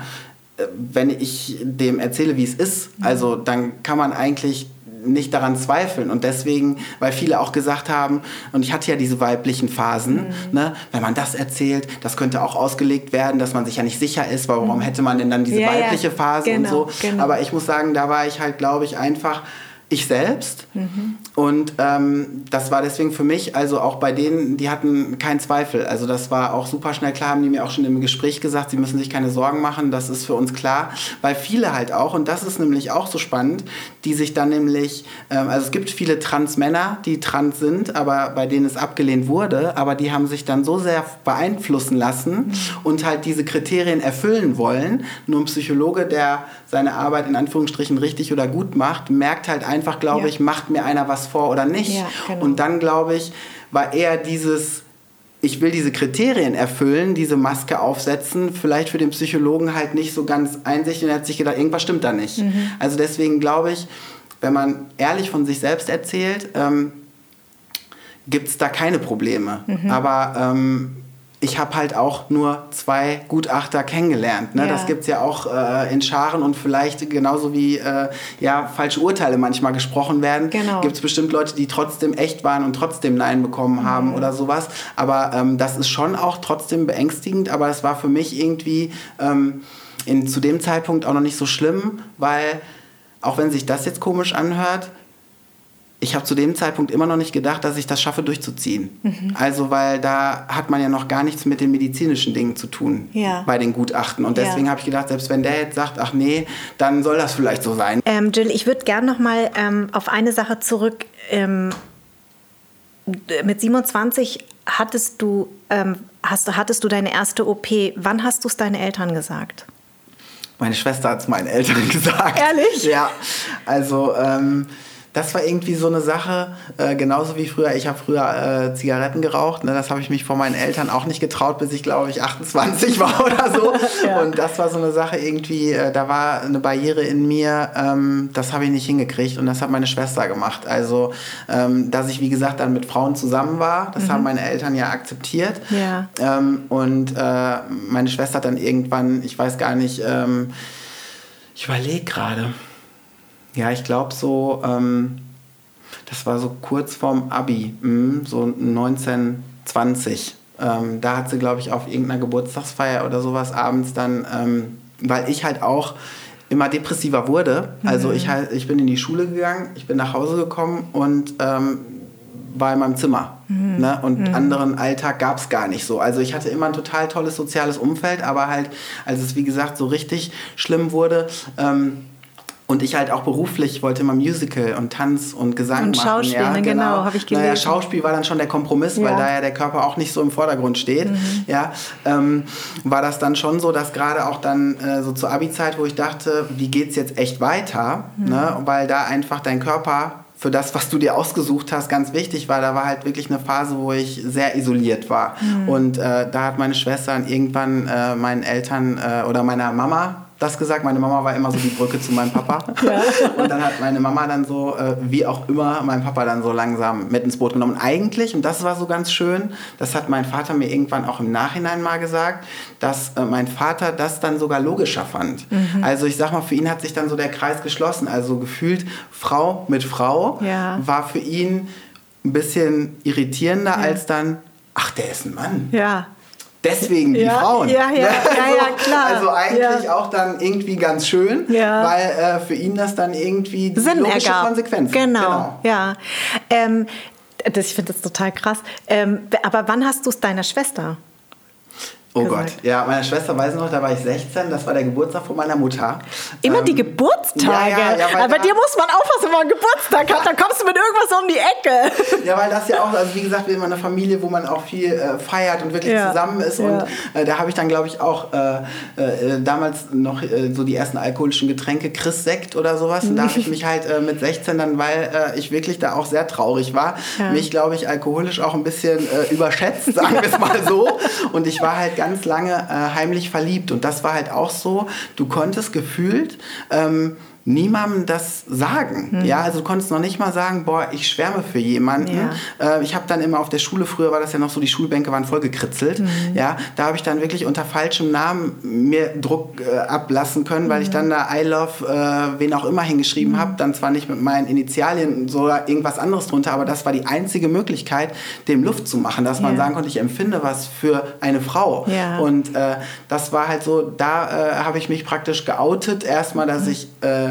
Speaker 2: äh, wenn ich dem erzähle, wie es ist, also dann kann man eigentlich nicht daran zweifeln. Und deswegen, weil viele auch gesagt haben, und ich hatte ja diese weiblichen Phasen, mhm. ne, wenn man das erzählt, das könnte auch ausgelegt werden, dass man sich ja nicht sicher ist, warum mhm. hätte man denn dann diese ja, weibliche Phase genau, und so. Genau. Aber ich muss sagen, da war ich halt, glaube ich, einfach ich selbst. Mhm. Und ähm, das war deswegen für mich, also auch bei denen, die hatten keinen Zweifel. Also das war auch super schnell klar, haben die mir auch schon im Gespräch gesagt, sie müssen sich keine Sorgen machen, das ist für uns klar. Weil viele halt auch, und das ist nämlich auch so spannend, die sich dann nämlich, ähm, also es gibt viele Trans-Männer, die trans sind, aber bei denen es abgelehnt wurde, aber die haben sich dann so sehr beeinflussen lassen mhm. und halt diese Kriterien erfüllen wollen. Nur ein Psychologe, der seine Arbeit in Anführungsstrichen richtig oder gut macht, merkt halt einfach, glaube ja. ich, macht mir einer was vor oder nicht. Ja, genau. Und dann, glaube ich, war eher dieses, ich will diese Kriterien erfüllen, diese Maske aufsetzen, vielleicht für den Psychologen halt nicht so ganz einsichtig und er hat sich gedacht, irgendwas stimmt da nicht. Mhm. Also deswegen glaube ich, wenn man ehrlich von sich selbst erzählt, ähm, gibt es da keine Probleme. Mhm. Aber ähm, ich habe halt auch nur zwei Gutachter kennengelernt. Ne? Ja. Das gibt es ja auch äh, in Scharen und vielleicht genauso wie äh, ja, falsche Urteile manchmal gesprochen werden, genau. gibt es bestimmt Leute, die trotzdem echt waren und trotzdem Nein bekommen haben mhm. oder sowas. Aber ähm, das ist schon auch trotzdem beängstigend, aber es war für mich irgendwie ähm, in, zu dem Zeitpunkt auch noch nicht so schlimm, weil auch wenn sich das jetzt komisch anhört, ich habe zu dem Zeitpunkt immer noch nicht gedacht, dass ich das schaffe durchzuziehen. Mhm. Also, weil da hat man ja noch gar nichts mit den medizinischen Dingen zu tun ja. bei den Gutachten. Und deswegen ja. habe ich gedacht, selbst wenn der jetzt sagt, ach nee, dann soll das vielleicht so sein.
Speaker 1: Ähm, Jill, ich würde gerne noch mal ähm, auf eine Sache zurück. Ähm, mit 27 hattest du, ähm, hast, hattest du deine erste OP. Wann hast du es deinen Eltern gesagt?
Speaker 2: Meine Schwester hat es meinen Eltern gesagt.
Speaker 1: Ehrlich?
Speaker 2: Ja. Also ähm, das war irgendwie so eine Sache, äh, genauso wie früher. Ich habe früher äh, Zigaretten geraucht. Ne? Das habe ich mich vor meinen Eltern auch nicht getraut, bis ich, glaube ich, 28 war oder so. ja. Und das war so eine Sache irgendwie, äh, da war eine Barriere in mir, ähm, das habe ich nicht hingekriegt und das hat meine Schwester gemacht. Also, ähm, dass ich, wie gesagt, dann mit Frauen zusammen war, das mhm. haben meine Eltern ja akzeptiert. Ja. Ähm, und äh, meine Schwester hat dann irgendwann, ich weiß gar nicht, ähm, ich überlege gerade ja, ich glaube so, ähm, das war so kurz vorm Abi, mh, so 1920. Ähm, da hat sie, glaube ich, auf irgendeiner Geburtstagsfeier oder sowas abends dann, ähm, weil ich halt auch immer depressiver wurde. Also mhm. ich, halt, ich bin in die Schule gegangen, ich bin nach Hause gekommen und ähm, war in meinem Zimmer. Mhm. Ne? Und mhm. anderen Alltag gab es gar nicht so. Also ich hatte immer ein total tolles soziales Umfeld, aber halt, als es wie gesagt so richtig schlimm wurde, ähm, und ich halt auch beruflich wollte immer Musical und Tanz und Gesang und machen.
Speaker 1: Schauspiel, ja, genau, genau habe ich gelesen. Naja,
Speaker 2: Schauspiel war dann schon der Kompromiss, ja. weil da ja der Körper auch nicht so im Vordergrund steht. Mhm. Ja, ähm, war das dann schon so, dass gerade auch dann äh, so zur Abi-Zeit, wo ich dachte, wie geht's jetzt echt weiter? Mhm. Ne? Weil da einfach dein Körper für das, was du dir ausgesucht hast, ganz wichtig war. Da war halt wirklich eine Phase, wo ich sehr isoliert war. Mhm. Und äh, da hat meine Schwester irgendwann äh, meinen Eltern äh, oder meiner Mama das gesagt. Meine Mama war immer so die Brücke zu meinem Papa. Ja. Und dann hat meine Mama dann so, äh, wie auch immer, mein Papa dann so langsam mit ins Boot genommen. eigentlich, und das war so ganz schön, das hat mein Vater mir irgendwann auch im Nachhinein mal gesagt, dass äh, mein Vater das dann sogar logischer fand. Mhm. Also ich sag mal, für ihn hat sich dann so der Kreis geschlossen. Also gefühlt Frau mit Frau ja. war für ihn ein bisschen irritierender ja. als dann, ach, der ist ein Mann.
Speaker 1: Ja
Speaker 2: deswegen die
Speaker 1: ja,
Speaker 2: Frauen.
Speaker 1: Ja, ja, ja, ja klar.
Speaker 2: Also eigentlich auch dann irgendwie ganz schön, ja. weil äh, für ihn das dann irgendwie die
Speaker 1: Sinn
Speaker 2: logische
Speaker 1: ergab.
Speaker 2: Konsequenz
Speaker 1: Genau, genau. ja. Ähm, das, ich finde das total krass. Ähm, aber wann hast du es deiner Schwester?
Speaker 2: Oh Gott, ja, meine Schwester weiß noch, da war ich 16, das war der Geburtstag von meiner Mutter.
Speaker 1: Immer ähm, die Geburtstage? Ja, ja, ja, Aber bei dir muss man aufpassen, wenn man Geburtstag hat, dann kommst du mit irgendwas um die Ecke.
Speaker 2: Ja, weil das ja auch, also wie gesagt, wir sind eine Familie, wo man auch viel äh, feiert und wirklich zusammen ist. Und äh, da habe ich dann, glaube ich, auch äh, äh damals noch äh, so die ersten alkoholischen Getränke, Chris Sekt oder sowas. Und da habe ich mich halt äh, mit 16 dann, weil ich wirklich da auch sehr traurig war, mich, glaube ich, alkoholisch auch ein bisschen überschätzt, sagen wir es mal so. Und ich war halt ganz ganz lange äh, heimlich verliebt. Und das war halt auch so, du konntest gefühlt ähm, niemandem das sagen. Mhm. Ja, also du konntest noch nicht mal sagen, boah, ich schwärme für jemanden. Ja. Äh, ich habe dann immer auf der Schule, früher war das ja noch so, die Schulbänke waren voll gekritzelt. Mhm. Ja, da habe ich dann wirklich unter falschem Namen mir Druck äh, ablassen können, weil mhm. ich dann da I love äh, wen auch immer hingeschrieben mhm. habe. Dann zwar nicht mit meinen Initialien oder irgendwas anderes drunter, aber das war die einzige Möglichkeit, dem Luft zu machen, dass ja. man sagen konnte, ich empfinde was für eine Frau. Ja. Und äh, das war halt so, da äh, habe ich mich praktisch geoutet, erstmal, dass mhm. ich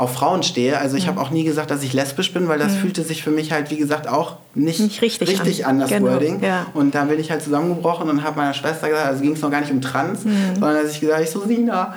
Speaker 2: auf Frauen stehe. Also ich mhm. habe auch nie gesagt, dass ich lesbisch bin, weil das mhm. fühlte sich für mich halt, wie gesagt, auch nicht, nicht richtig, richtig an, an das genau. Wording. Ja. Und da bin ich halt zusammengebrochen und habe meiner Schwester gesagt, also ging es noch gar nicht um Trans, mhm. sondern dass ich gesagt habe, ich so, Sina,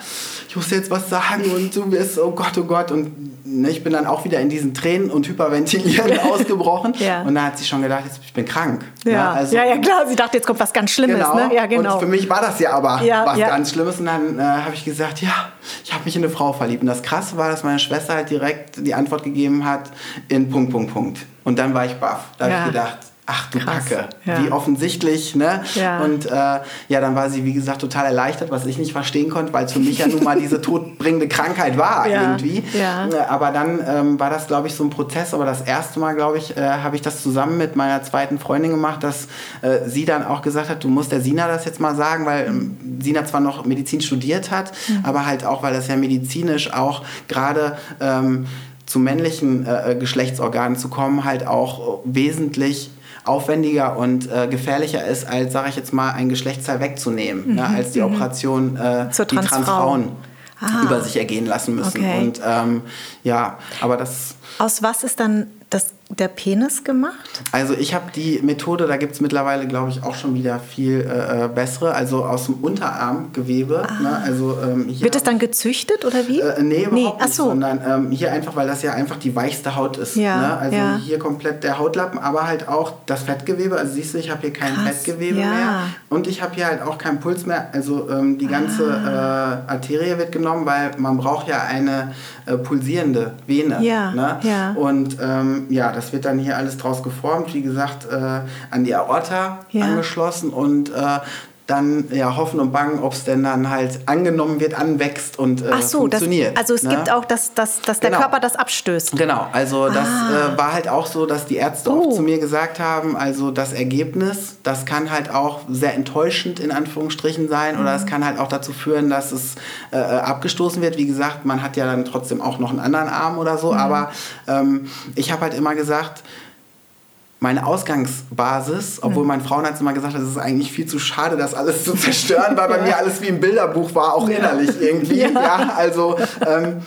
Speaker 2: ich muss jetzt was sagen und du bist, oh Gott, oh Gott. Und ne, ich bin dann auch wieder in diesen Tränen und Hyperventilieren ausgebrochen. Ja. Und da hat sie schon gedacht, jetzt, ich bin krank.
Speaker 1: Ja. Ja, ne? also, ja, ja, klar, sie dachte, jetzt kommt was ganz Schlimmes.
Speaker 2: Genau.
Speaker 1: Ne?
Speaker 2: Ja, genau. Und für mich war das ja aber was ganz Schlimmes. Und dann äh, habe ich gesagt, ja, ich habe mich in eine Frau verliebt. Und das Krasse war, dass meine Schwester halt direkt die Antwort gegeben hat in Punkt, Punkt, Punkt. Und dann war ich baff. Da habe ich gedacht, Ach du Krass. Kacke, ja. wie offensichtlich, ne? Ja. Und äh, ja, dann war sie, wie gesagt, total erleichtert, was ich nicht verstehen konnte, weil es für mich ja nun mal diese todbringende Krankheit war ja. irgendwie. Ja. Äh, aber dann ähm, war das, glaube ich, so ein Prozess. Aber das erste Mal, glaube ich, äh, habe ich das zusammen mit meiner zweiten Freundin gemacht, dass äh, sie dann auch gesagt hat, du musst der Sina das jetzt mal sagen, weil ähm, Sina zwar noch Medizin studiert hat, mhm. aber halt auch, weil das ja medizinisch auch gerade... Ähm, zu männlichen äh, äh Geschlechtsorganen zu kommen, halt auch wesentlich aufwendiger und äh, gefährlicher ist, als, sage ich jetzt mal, ein Geschlechtsteil wegzunehmen, mhm. ne, als die mhm. Operation äh, die Transfrauen ah. über sich ergehen lassen müssen. Okay. Und ähm, ja, aber das.
Speaker 1: Aus was ist dann das der Penis gemacht?
Speaker 2: Also ich habe die Methode, da gibt es mittlerweile, glaube ich, auch schon wieder viel äh, äh bessere, also aus dem Unterarmgewebe. Ah. Ne? Also,
Speaker 1: ähm, Wird das dann gezüchtet oder wie?
Speaker 2: Äh, nee, überhaupt nee. Ach so. nicht, sondern ähm, hier einfach, weil das ja einfach die weichste Haut ist. Ja, ne? Also ja. hier komplett der Hautlappen, aber halt auch das Fettgewebe. Also siehst du, ich habe hier kein Krass. Fettgewebe ja. mehr und ich habe hier halt auch keinen Puls mehr. Also ähm, die ganze ah. äh, Arterie wird genommen, weil man braucht ja eine äh, pulsierende Vene. Ja. Ne? ja. Und ähm, ja, das wird dann hier alles draus geformt, wie gesagt, äh, an die Aorta ja. angeschlossen und äh, dann ja hoffen und bangen, ob es denn dann halt angenommen wird, anwächst und äh, Ach so, funktioniert.
Speaker 1: Das, also es ne? gibt auch, dass, dass, dass der genau. Körper das abstößt.
Speaker 2: Genau, also das ah. äh, war halt auch so, dass die Ärzte oh. auch zu mir gesagt haben, also das Ergebnis, das kann halt auch sehr enttäuschend in Anführungsstrichen sein mhm. oder es kann halt auch dazu führen, dass es äh, abgestoßen wird. Wie gesagt, man hat ja dann trotzdem auch noch einen anderen Arm oder so, mhm. aber ähm, ich habe halt immer gesagt, meine Ausgangsbasis, obwohl mhm. mein Frauenarzt immer gesagt hat, es ist eigentlich viel zu schade, das alles zu zerstören, weil bei ja. mir alles wie ein Bilderbuch war, auch ja. innerlich irgendwie. Ja, ja also ähm,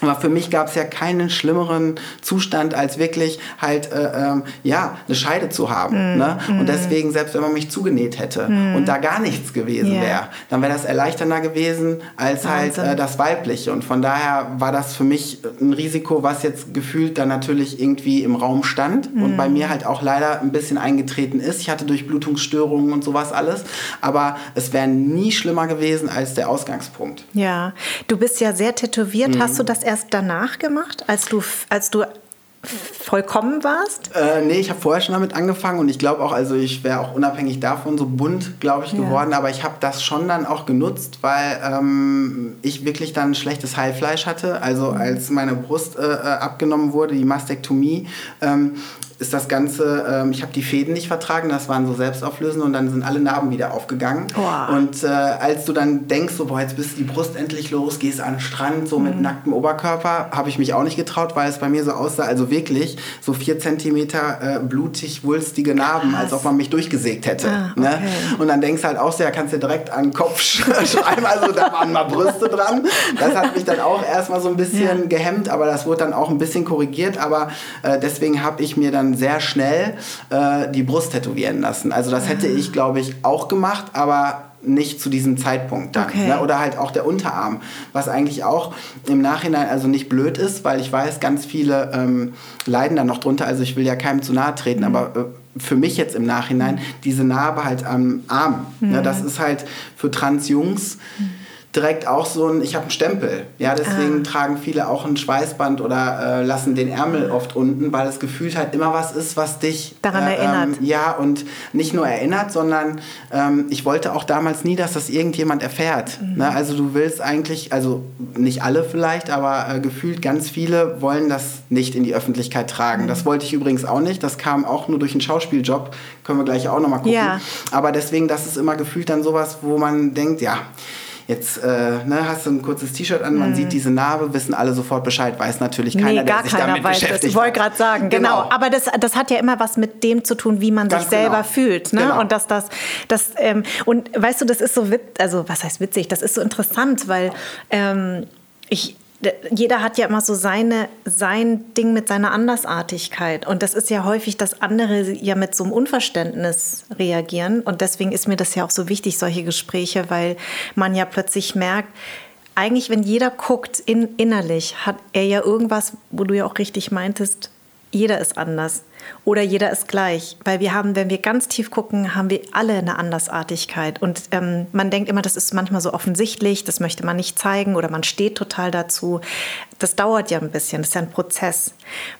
Speaker 2: aber für mich gab es ja keinen schlimmeren Zustand, als wirklich halt äh, ähm, ja eine Scheide zu haben. Mhm. Ne? Und mhm. deswegen, selbst wenn man mich zugenäht hätte mhm. und da gar nichts gewesen wäre, dann wäre das erleichternder gewesen als halt äh, das Weibliche. Und von daher war das für mich ein Risiko, was jetzt gefühlt dann natürlich irgendwie im Raum stand und mhm. bei mir halt auch leider ein bisschen eingetreten ist. Ich hatte Durchblutungsstörungen und sowas alles, aber es wäre nie schlimmer gewesen als der Ausgangspunkt.
Speaker 1: Ja, du bist ja sehr tätowiert. Mhm. Hast du das erst danach gemacht, als du, als du vollkommen warst?
Speaker 2: Äh, nee, ich habe vorher schon damit angefangen und ich glaube auch, also ich wäre auch unabhängig davon so bunt, glaube ich, geworden, ja. aber ich habe das schon dann auch genutzt, weil ähm, ich wirklich dann schlechtes Heilfleisch hatte. Also als meine Brust äh, äh abgenommen wurde, die Mastektomie, ähm, ist das Ganze, ähm, ich habe die Fäden nicht vertragen, das waren so selbstauflösende und dann sind alle Narben wieder aufgegangen. Oh. Und äh, als du dann denkst, so, boah, jetzt bist die Brust endlich los, gehst an den Strand, so mhm. mit nacktem Oberkörper, habe ich mich auch nicht getraut, weil es bei mir so aussah, also wirklich so vier Zentimeter äh, blutig wulstige Narben, Krass. als ob man mich durchgesägt hätte. Ah, ne? okay. ne? Und dann denkst du halt auch so, ja, kannst du direkt an den Kopf schreiben, also da waren mal Brüste dran. Das hat mich dann auch erstmal so ein bisschen ja. gehemmt, aber das wurde dann auch ein bisschen korrigiert, aber äh, deswegen habe ich mir dann dann sehr schnell äh, die Brust tätowieren lassen. Also das hätte ich, glaube ich, auch gemacht, aber nicht zu diesem Zeitpunkt dann. Okay. Ne? Oder halt auch der Unterarm, was eigentlich auch im Nachhinein also nicht blöd ist, weil ich weiß, ganz viele ähm, leiden dann noch drunter. Also ich will ja keinem zu nahe treten, mhm. aber äh, für mich jetzt im Nachhinein, diese Narbe halt am Arm, ne? mhm. ne? das ist halt für Trans-Jungs. Mhm direkt auch so ein, ich habe einen Stempel. Ja, deswegen ah. tragen viele auch ein Schweißband oder äh, lassen den Ärmel oft unten, weil es gefühlt halt immer was ist, was dich
Speaker 1: daran äh, erinnert.
Speaker 2: Ähm, ja, und nicht nur erinnert, sondern ähm, ich wollte auch damals nie, dass das irgendjemand erfährt. Mhm. Ne? Also du willst eigentlich, also nicht alle vielleicht, aber äh, gefühlt ganz viele wollen das nicht in die Öffentlichkeit tragen. Mhm. Das wollte ich übrigens auch nicht. Das kam auch nur durch einen Schauspieljob. Können wir gleich auch nochmal gucken. Ja. Aber deswegen, das ist immer gefühlt dann sowas, wo man denkt, ja, Jetzt äh, ne, hast du ein kurzes T-Shirt an, man mhm. sieht diese Narbe, wissen alle sofort Bescheid, weiß natürlich keiner, nee, gar der sich keiner damit weiß beschäftigt. Das.
Speaker 1: Ich wollte gerade sagen, genau. genau. Aber das, das hat ja immer was mit dem zu tun, wie man Ganz sich selber genau. fühlt. Ne? Genau. Und dass das, das ähm, und weißt du, das ist so witzig, also was heißt witzig, das ist so interessant, weil ähm, ich jeder hat ja immer so seine, sein Ding mit seiner Andersartigkeit. Und das ist ja häufig, dass andere ja mit so einem Unverständnis reagieren. Und deswegen ist mir das ja auch so wichtig, solche Gespräche, weil man ja plötzlich merkt, eigentlich, wenn jeder guckt in, innerlich, hat er ja irgendwas, wo du ja auch richtig meintest, jeder ist anders oder jeder ist gleich. Weil wir haben, wenn wir ganz tief gucken, haben wir alle eine Andersartigkeit. Und ähm, man denkt immer, das ist manchmal so offensichtlich, das möchte man nicht zeigen oder man steht total dazu. Das dauert ja ein bisschen, das ist ja ein Prozess.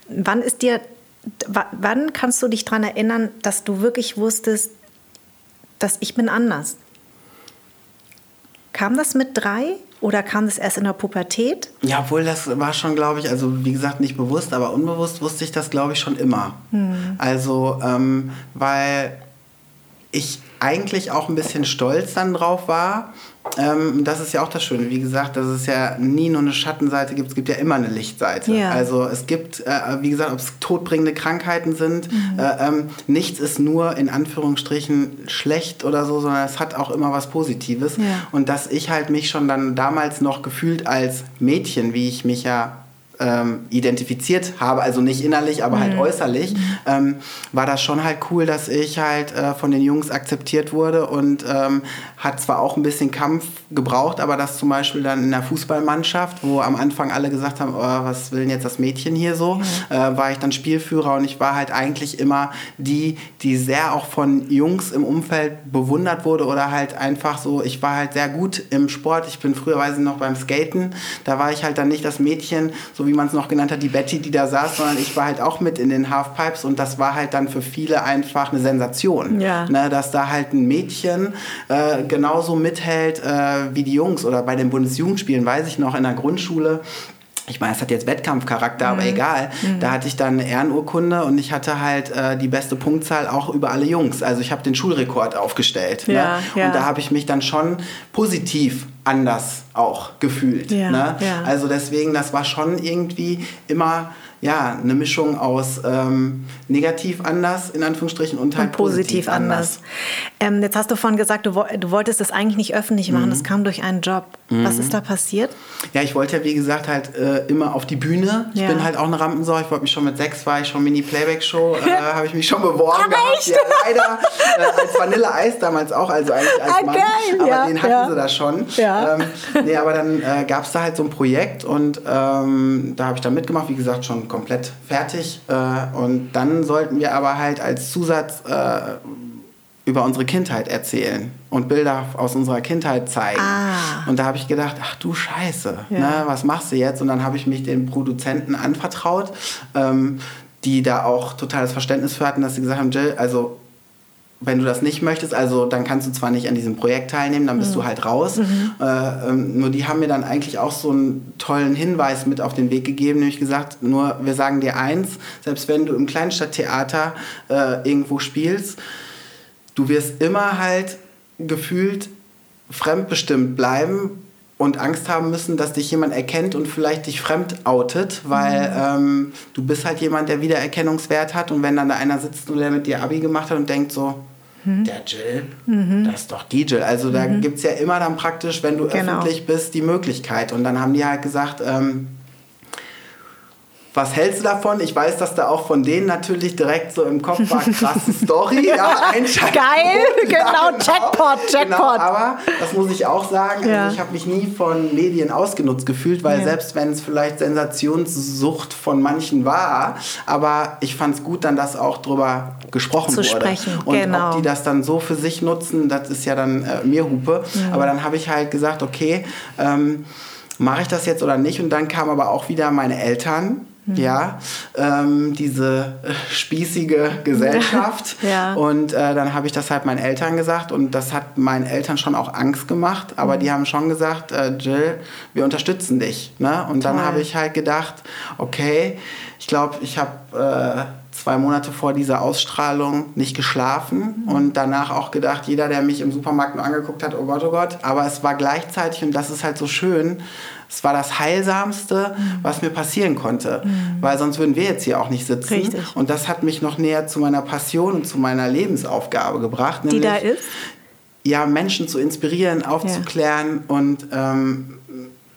Speaker 1: Wann ist dir, wann kannst du dich daran erinnern, dass du wirklich wusstest, dass ich bin anders? Kam das mit drei? Oder kam das erst in der Pubertät?
Speaker 2: Ja, obwohl das war schon, glaube ich, also wie gesagt, nicht bewusst, aber unbewusst wusste ich das, glaube ich, schon immer. Hm. Also, ähm, weil ich eigentlich auch ein bisschen stolz dann drauf war, ähm, das ist ja auch das Schöne. Wie gesagt, dass es ja nie nur eine Schattenseite gibt, es gibt ja immer eine Lichtseite. Ja. Also es gibt, äh, wie gesagt, ob es todbringende Krankheiten sind, mhm. äh, ähm, nichts ist nur in Anführungsstrichen schlecht oder so, sondern es hat auch immer was Positives. Ja. Und dass ich halt mich schon dann damals noch gefühlt als Mädchen, wie ich mich ja ähm, identifiziert habe, also nicht innerlich, aber halt mhm. äußerlich, ähm, war das schon halt cool, dass ich halt äh, von den Jungs akzeptiert wurde und ähm, hat zwar auch ein bisschen Kampf gebraucht, aber das zum Beispiel dann in der Fußballmannschaft, wo am Anfang alle gesagt haben, oh, was will denn jetzt das Mädchen hier so, mhm. äh, war ich dann Spielführer und ich war halt eigentlich immer die, die sehr auch von Jungs im Umfeld bewundert wurde oder halt einfach so, ich war halt sehr gut im Sport, ich bin früher weiß ich noch beim Skaten, da war ich halt dann nicht das Mädchen, so wie man es noch genannt hat, die Betty, die da saß, sondern ich war halt auch mit in den Halfpipes und das war halt dann für viele einfach eine Sensation. Ja. Ne, dass da halt ein Mädchen äh, genauso mithält äh, wie die Jungs oder bei den Bundesjugendspielen, weiß ich noch, in der Grundschule ich meine, es hat jetzt Wettkampfcharakter, mhm. aber egal. Mhm. Da hatte ich dann Ehrenurkunde und ich hatte halt äh, die beste Punktzahl auch über alle Jungs. Also ich habe den Schulrekord aufgestellt. Ne? Ja, ne? ja. Und da habe ich mich dann schon positiv anders auch gefühlt. Ja, ne? Also deswegen, das war schon irgendwie immer ja, eine Mischung aus ähm, negativ anders, in Anführungsstrichen, und halt und positiv, positiv, anders. anders.
Speaker 1: Ähm, jetzt hast du vorhin gesagt, du, du, wolltest das eigentlich nicht öffentlich machen, mhm. das kam durch einen Job. Mhm. Was ist da passiert?
Speaker 2: Ja, ich wollte ja, wie gesagt, halt äh, immer auf die Bühne. Ich ja. bin halt auch eine Rampensau. Ich wollte mich schon mit sechs, war ich schon Mini-Playback-Show, äh, habe ich mich schon beworben gehabt. Ja, leider äh, als Vanille-Eis damals auch, also eigentlich als ah, Mann. Geil, aber ja, den hatten sie da schon. Ja. Ähm, nee, aber dann äh, gab es da halt so ein Projekt und ähm, da habe ich dann mitgemacht, wie gesagt, schon komplett fertig. Äh, und dann sollten wir aber halt als Zusatz äh, über unsere Kindheit erzählen und Bilder aus unserer Kindheit zeigen. Ah. Und da habe ich gedacht, ach du Scheiße, ja. ne, was machst du jetzt? Und dann habe ich mich den Produzenten anvertraut, ähm, die da auch totales Verständnis für hatten, dass sie gesagt haben, Jill, also wenn du das nicht möchtest, also dann kannst du zwar nicht an diesem Projekt teilnehmen, dann bist mhm. du halt raus. Mhm. Äh, ähm, nur die haben mir dann eigentlich auch so einen tollen Hinweis mit auf den Weg gegeben, nämlich gesagt, nur wir sagen dir eins, selbst wenn du im Kleinstadttheater äh, irgendwo spielst, du wirst immer halt gefühlt fremdbestimmt bleiben und Angst haben müssen, dass dich jemand erkennt und vielleicht dich fremd outet, weil mhm. ähm, du bist halt jemand, der Wiedererkennungswert hat und wenn dann da einer sitzt und der mit dir Abi gemacht hat und denkt so, mhm. der Jill, mhm. das ist doch die Jill. Also da mhm. gibt es ja immer dann praktisch, wenn du genau. öffentlich bist, die Möglichkeit. Und dann haben die halt gesagt, ähm, was hältst du davon? Ich weiß, dass da auch von denen natürlich direkt so im Kopf war, krasse Story. ja,
Speaker 1: Geil, genau, Jackpot, Jackpot. Genau,
Speaker 2: aber das muss ich auch sagen, ja. also ich habe mich nie von Medien ausgenutzt gefühlt, weil ja. selbst wenn es vielleicht Sensationssucht von manchen war, aber ich fand es gut dann, dass auch drüber gesprochen
Speaker 1: Zu
Speaker 2: wurde.
Speaker 1: Sprechen,
Speaker 2: Und
Speaker 1: genau.
Speaker 2: ob die das dann so für sich nutzen, das ist ja dann äh, mir Hupe. Mhm. Aber dann habe ich halt gesagt, okay, ähm, mache ich das jetzt oder nicht? Und dann kamen aber auch wieder meine Eltern. Ja, ähm, diese äh, spießige Gesellschaft.
Speaker 1: ja.
Speaker 2: Und äh, dann habe ich das halt meinen Eltern gesagt und das hat meinen Eltern schon auch Angst gemacht. Aber mhm. die haben schon gesagt, äh, Jill, wir unterstützen dich. Ne? Und dann habe ich halt gedacht, okay, ich glaube, ich habe äh, zwei Monate vor dieser Ausstrahlung nicht geschlafen mhm. und danach auch gedacht, jeder, der mich im Supermarkt nur angeguckt hat, oh Gott, oh Gott. Aber es war gleichzeitig, und das ist halt so schön, es war das Heilsamste, mhm. was mir passieren konnte. Mhm. Weil sonst würden wir jetzt hier auch nicht sitzen.
Speaker 1: Richtig.
Speaker 2: Und das hat mich noch näher zu meiner Passion und zu meiner Lebensaufgabe gebracht.
Speaker 1: Die da ist?
Speaker 2: Ja, Menschen zu inspirieren, aufzuklären ja. und ähm,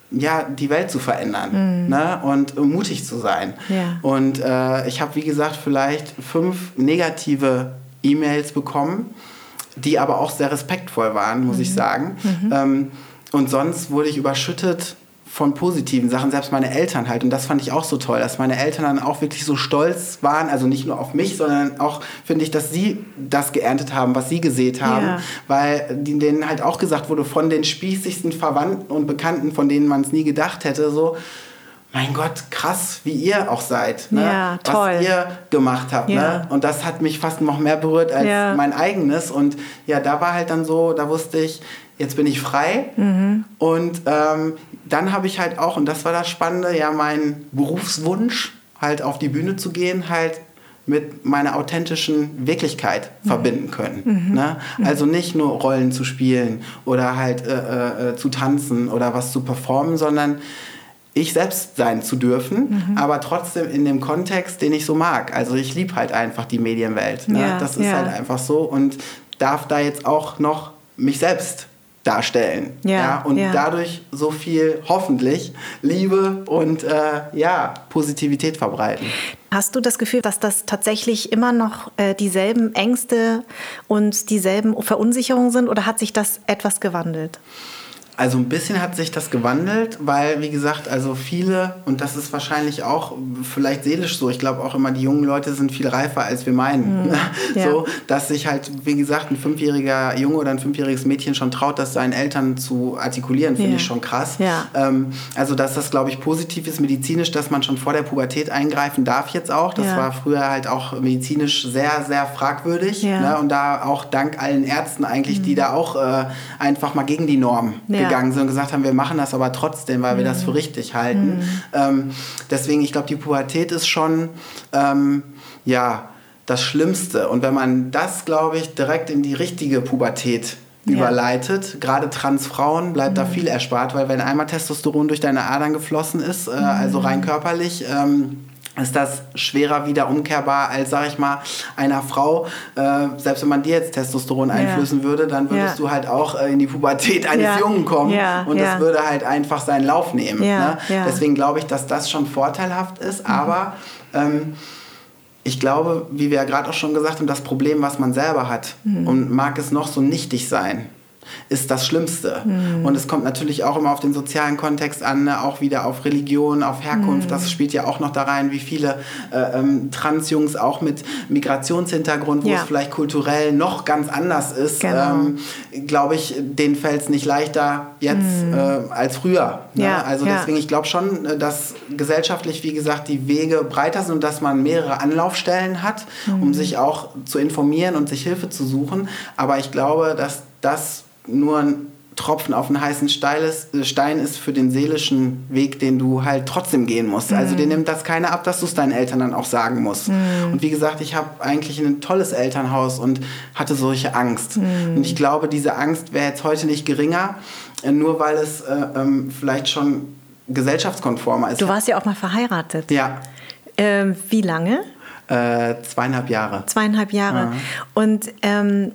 Speaker 2: ja, die Welt zu verändern mhm. ne? und mutig zu sein.
Speaker 1: Ja.
Speaker 2: Und äh, ich habe, wie gesagt, vielleicht fünf negative E-Mails bekommen, die aber auch sehr respektvoll waren, muss mhm. ich sagen. Mhm. Ähm, und sonst wurde ich überschüttet von positiven Sachen, selbst meine Eltern halt. Und das fand ich auch so toll, dass meine Eltern dann auch wirklich so stolz waren, also nicht nur auf mich, sondern auch, finde ich, dass sie das geerntet haben, was sie gesät haben. Ja. Weil denen halt auch gesagt wurde, von den spießigsten Verwandten und Bekannten, von denen man es nie gedacht hätte, so, mein Gott, krass, wie ihr auch seid, ne?
Speaker 1: ja, toll.
Speaker 2: was ihr gemacht habt. Ne? Ja. Ne? Und das hat mich fast noch mehr berührt als ja. mein eigenes. Und ja, da war halt dann so, da wusste ich, jetzt bin ich frei. Mhm. Und ähm, dann habe ich halt auch, und das war das Spannende, ja, meinen Berufswunsch, halt auf die Bühne zu gehen, halt mit meiner authentischen Wirklichkeit mhm. verbinden können. Mhm. Ne? Mhm. Also nicht nur Rollen zu spielen oder halt äh, äh, zu tanzen oder was zu performen, sondern ich selbst sein zu dürfen, mhm. aber trotzdem in dem Kontext, den ich so mag. Also ich liebe halt einfach die Medienwelt. Ne?
Speaker 1: Ja,
Speaker 2: das ist
Speaker 1: ja.
Speaker 2: halt einfach so und darf da jetzt auch noch mich selbst darstellen.
Speaker 1: Ja, ja
Speaker 2: und
Speaker 1: ja.
Speaker 2: dadurch so viel hoffentlich Liebe und äh, ja, Positivität verbreiten.
Speaker 1: Hast du das Gefühl, dass das tatsächlich immer noch äh, dieselben Ängste und dieselben Verunsicherungen sind oder hat sich das etwas gewandelt?
Speaker 2: Also ein bisschen hat sich das gewandelt, weil, wie gesagt, also viele, und das ist wahrscheinlich auch vielleicht seelisch so, ich glaube auch immer, die jungen Leute sind viel reifer, als wir meinen. Mhm.
Speaker 1: Ja.
Speaker 2: So, dass sich halt, wie gesagt, ein fünfjähriger Junge oder ein fünfjähriges Mädchen schon traut, das seinen Eltern zu artikulieren, finde
Speaker 1: ja.
Speaker 2: ich schon krass.
Speaker 1: Ja.
Speaker 2: Ähm, also, dass das, glaube ich, positiv ist medizinisch, dass man schon vor der Pubertät eingreifen darf jetzt auch. Das war früher halt auch medizinisch sehr, sehr fragwürdig. Ne? Und da auch dank allen Ärzten eigentlich, mhm. die da auch äh, einfach mal gegen die Norm gegangen sind und gesagt haben, wir machen das aber trotzdem, weil wir das für mhm. richtig halten. Mhm. Ähm, deswegen, ich glaube, die Pubertät ist schon, ähm, ja, das Schlimmste. Und wenn man das, glaube ich, direkt in die richtige Pubertät ja. überleitet. Gerade Transfrauen bleibt mhm. da viel erspart, weil wenn einmal Testosteron durch deine Adern geflossen ist, äh, mhm. also rein körperlich, ähm, ist das schwerer wieder umkehrbar als, sag ich mal, einer Frau. Äh, selbst wenn man dir jetzt Testosteron einflößen ja. würde, dann würdest ja. du halt auch äh, in die Pubertät eines
Speaker 1: ja.
Speaker 2: Jungen kommen und das würde halt einfach seinen Lauf nehmen.
Speaker 1: Ne?
Speaker 2: Deswegen glaube ich, dass das schon vorteilhaft ist, mhm. aber ähm, ich glaube, wie wir ja gerade auch schon gesagt haben, das Problem, was man selber hat mhm. und mag es noch so nichtig sein, ist das Schlimmste. Mhm. Und es kommt natürlich auch immer auf den sozialen Kontext an, ne? auch wieder auf Religion, auf Herkunft. Mhm. Das spielt ja auch noch da rein, wie viele äh, ähm, Transjungs auch mit Migrationshintergrund, wo ja. es vielleicht kulturell noch ganz anders ist,
Speaker 1: genau. ähm,
Speaker 2: glaube ich, denen fällt es nicht leichter jetzt mhm. äh, als früher.
Speaker 1: Ne? Ja.
Speaker 2: Also
Speaker 1: ja.
Speaker 2: deswegen, ich glaube schon, äh, dass gesellschaftlich, wie gesagt, die Wege breiter sind und dass man mehrere Anlaufstellen hat, um mhm. sich auch zu informieren und sich Hilfe zu suchen. Aber ich glaube, dass das nur ein Tropfen auf einen heißen äh, Stein ist für den seelischen Weg, den du halt trotzdem gehen musst. Also. Also dir nimmt das keiner ab, dass du es deinen Eltern dann auch sagen musst. Mhm. Und wie gesagt, ich habe eigentlich ein tolles Elternhaus und hatte solche Angst. Mhm. Und ich glaube, diese Angst wäre jetzt heute nicht geringer, nur weil es äh, ähm, vielleicht schon gesellschaftskonformer ist.
Speaker 1: Du warst ja auch mal verheiratet.
Speaker 2: Ja.
Speaker 1: Ähm, wie lange?
Speaker 2: Äh, zweieinhalb Jahre.
Speaker 1: Zweieinhalb Jahre. Ja. Und ähm,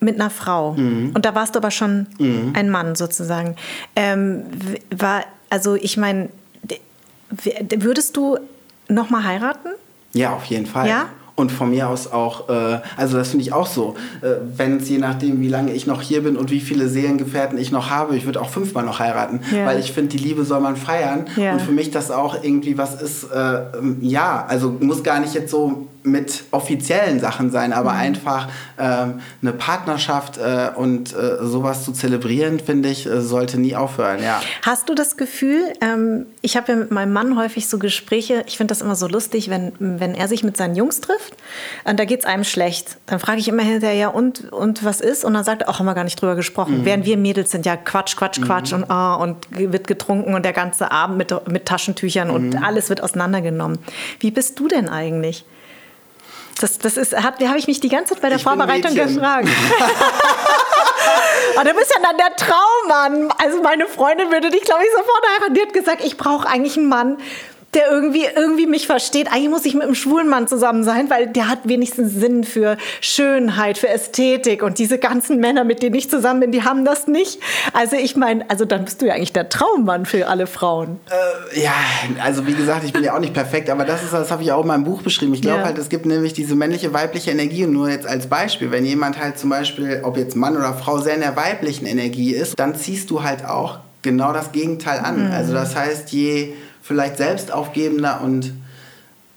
Speaker 1: mit einer Frau. Mhm. Und da warst du aber schon mhm. ein Mann sozusagen. Ähm, war, also ich meine, würdest du Nochmal heiraten?
Speaker 2: Ja, auf jeden Fall.
Speaker 1: Ja?
Speaker 2: Und von mir aus auch, äh, also das finde ich auch so, äh, wenn es je nachdem, wie lange ich noch hier bin und wie viele Seelengefährten ich noch habe, ich würde auch fünfmal noch heiraten,
Speaker 1: Ja.
Speaker 2: weil ich finde, die Liebe soll man feiern.
Speaker 1: Ja.
Speaker 2: Und für mich das auch irgendwie was ist, äh, ja, also muss gar nicht jetzt so mit offiziellen Sachen sein,
Speaker 1: Mhm.
Speaker 2: aber einfach ähm, eine Partnerschaft äh, und äh, sowas zu zelebrieren, finde ich, äh, sollte nie aufhören, ja.
Speaker 1: Hast du das Gefühl, ähm, ich habe ja mit meinem Mann häufig so Gespräche, ich finde das immer so lustig, wenn, wenn er sich mit seinen Jungs trifft, und da geht es einem schlecht. Dann frage ich immer hinterher, und, und was ist? Und dann sagt er, ach, haben wir gar nicht drüber gesprochen. Während wir Mädels sind ja Quatsch, Quatsch, Quatsch und, ah, und wird getrunken und der ganze Abend mit, mit Taschentüchern und alles wird auseinandergenommen. Wie bist du denn eigentlich? Das, das ist, hab, habe ich mich die ganze Zeit bei der
Speaker 2: Ich
Speaker 1: Vorbereitung gefragt. Aber du bist ja dann der Traummann. Also meine Freundin würde dich, glaube ich, sofort heiraten. Die hat gesagt, ich brauche eigentlich einen Mann, der irgendwie, irgendwie mich versteht. Eigentlich muss ich mit einem schwulen Mann zusammen sein, weil der hat wenigstens Sinn für Schönheit, für Ästhetik. Und diese ganzen Männer, mit denen ich zusammen bin, die haben das nicht. Also ich meine, also dann bist du ja eigentlich der Traummann für alle Frauen.
Speaker 2: Ja, also wie gesagt, ich bin ja auch nicht perfekt, aber das ist, das habe ich auch in meinem Buch beschrieben. Ich glaube
Speaker 1: Ja.
Speaker 2: halt, es gibt nämlich diese männliche, weibliche Energie und nur jetzt als Beispiel, wenn jemand halt zum Beispiel, ob jetzt Mann oder Frau, sehr in der weiblichen Energie ist, dann ziehst du halt auch genau das Gegenteil an.
Speaker 1: Mhm.
Speaker 2: Also das heißt, je vielleicht selbstaufgebender und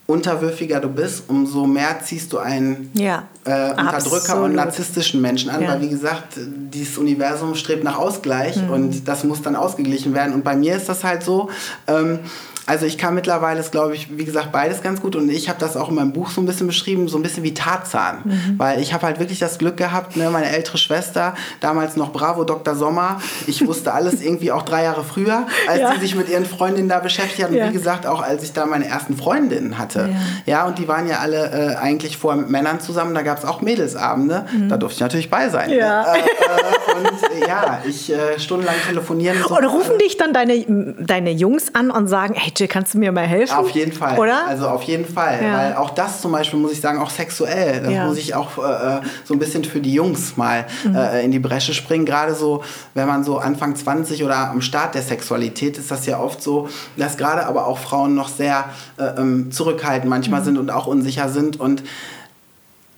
Speaker 2: unterwürfiger du bist, umso mehr ziehst du einen
Speaker 1: Ja,
Speaker 2: äh, Unterdrücker
Speaker 1: absolut.
Speaker 2: und narzisstischen Menschen an,
Speaker 1: Ja.
Speaker 2: weil wie gesagt, dieses Universum strebt nach Ausgleich
Speaker 1: Mhm.
Speaker 2: und das muss dann ausgeglichen werden. Und bei mir ist das halt so, ähm, also ich kann mittlerweile, ist glaube ich, wie gesagt, beides ganz gut und ich habe das auch in meinem Buch so ein bisschen beschrieben, so ein bisschen wie Tarzan,
Speaker 1: Mhm.
Speaker 2: weil ich habe halt wirklich das Glück gehabt, ne, meine ältere Schwester, damals noch Bravo Dr. Sommer, ich wusste alles irgendwie auch drei Jahre früher, als
Speaker 1: Ja.
Speaker 2: sie sich mit ihren Freundinnen da beschäftigt hat und
Speaker 1: Ja.
Speaker 2: wie gesagt, auch als ich da meine ersten Freundinnen hatte. Ja, und die waren ja alle äh, eigentlich vorher mit Männern zusammen, da gab es auch Mädelsabende, da durfte ich natürlich bei sein.
Speaker 1: Mhm. Ja.
Speaker 2: Äh, äh, und äh, ja, ich äh, stundenlang telefonieren. und so.
Speaker 1: Oder rufen dich dann deine, deine Jungs an und sagen, hey Jill, kannst du mir mal helfen?
Speaker 2: Auf jeden Fall.
Speaker 1: Oder?
Speaker 2: Also auf jeden Fall.
Speaker 1: Ja.
Speaker 2: Weil auch das zum Beispiel, muss ich sagen, auch sexuell, das
Speaker 1: Ja.
Speaker 2: muss ich auch äh, so ein bisschen für die Jungs mal
Speaker 1: Mhm.
Speaker 2: äh, in die Bresche springen. Gerade so, wenn man so Anfang 20 oder am Start der Sexualität ist das ja oft so, dass gerade aber auch Frauen noch sehr äh, ähm, zurückhaltend manchmal
Speaker 1: Mhm.
Speaker 2: sind und auch unsicher sind und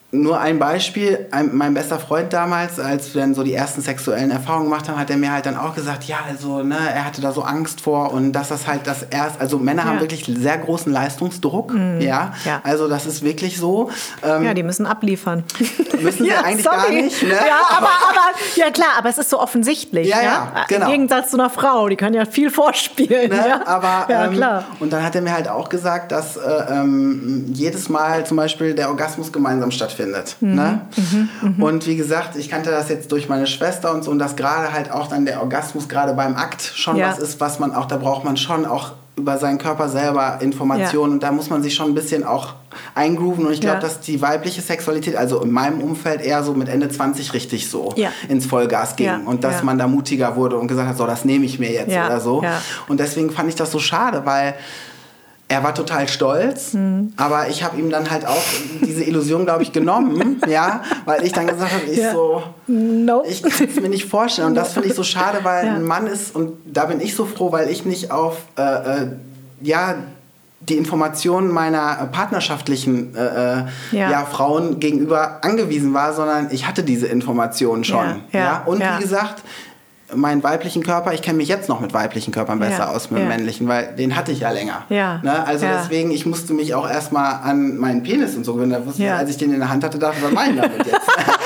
Speaker 2: nur ein Beispiel, ein, mein bester Freund damals, als wir dann so die ersten sexuellen Erfahrungen gemacht haben, hat er mir halt dann auch gesagt, ja, also, ne, er hatte da so Angst vor und dass das halt das erst, also Männer haben
Speaker 1: Ja.
Speaker 2: wirklich sehr großen Leistungsdruck, ja?
Speaker 1: Ja.
Speaker 2: also das ist wirklich so. Ähm,
Speaker 1: Ja, die müssen abliefern.
Speaker 2: Müssen sie eigentlich gar nicht, ne?
Speaker 1: Ja, aber, aber, ja klar, aber es ist so offensichtlich.
Speaker 2: Ja, ja, genau.
Speaker 1: Im Gegensatz zu einer Frau, die kann ja viel vorspielen.
Speaker 2: Ne?
Speaker 1: Ja?
Speaker 2: Aber
Speaker 1: ja,
Speaker 2: ähm,
Speaker 1: klar.
Speaker 2: und dann hat er mir halt auch gesagt, dass äh, ähm, jedes Mal zum Beispiel der Orgasmus gemeinsam stattfindet.
Speaker 1: Mhm.
Speaker 2: Ne? Und wie gesagt, ich kannte das jetzt durch meine Schwester und so und dass gerade halt auch dann der Orgasmus gerade beim Akt schon
Speaker 1: Ja.
Speaker 2: was ist, was man auch, da braucht man schon auch über seinen Körper selber Informationen
Speaker 1: Ja.
Speaker 2: und da muss man sich schon ein bisschen auch eingrooven und ich glaube,
Speaker 1: Ja.
Speaker 2: dass die weibliche Sexualität, also in meinem Umfeld eher so mit Ende 20 richtig so
Speaker 1: Ja.
Speaker 2: ins Vollgas ging und dass man da mutiger wurde und gesagt hat, so das nehme ich mir jetzt
Speaker 1: Ja.
Speaker 2: oder so. Und deswegen fand ich das so schade, weil er war total stolz,
Speaker 1: Mhm.
Speaker 2: aber ich habe ihm dann halt auch diese Illusion, glaube ich, genommen, ja, weil ich dann gesagt habe, ich
Speaker 1: Ja.
Speaker 2: so,
Speaker 1: Nope.
Speaker 2: ich kann es mir nicht vorstellen. Und das finde ich so schade, weil
Speaker 1: Ja.
Speaker 2: ein Mann ist, und da bin ich so froh, weil ich nicht auf, äh, äh, ja, die Informationen meiner partnerschaftlichen äh, äh,
Speaker 1: Ja.
Speaker 2: ja. Frauen gegenüber angewiesen war, sondern ich hatte diese Informationen schon.
Speaker 1: Ja,
Speaker 2: Ja,
Speaker 1: ja,
Speaker 2: Und wie gesagt, meinen weiblichen Körper, ich kenne mich jetzt noch mit weiblichen Körpern besser
Speaker 1: Ja,
Speaker 2: aus mit
Speaker 1: ja.
Speaker 2: männlichen, weil den hatte ich ja länger.
Speaker 1: Ja,
Speaker 2: Ne? Also
Speaker 1: ja.
Speaker 2: deswegen, ich musste mich auch erstmal an meinen Penis und so gewöhnen. Da wusste ich,
Speaker 1: Ja.
Speaker 2: als ich den in der Hand hatte, dachte ich, ich damit jetzt?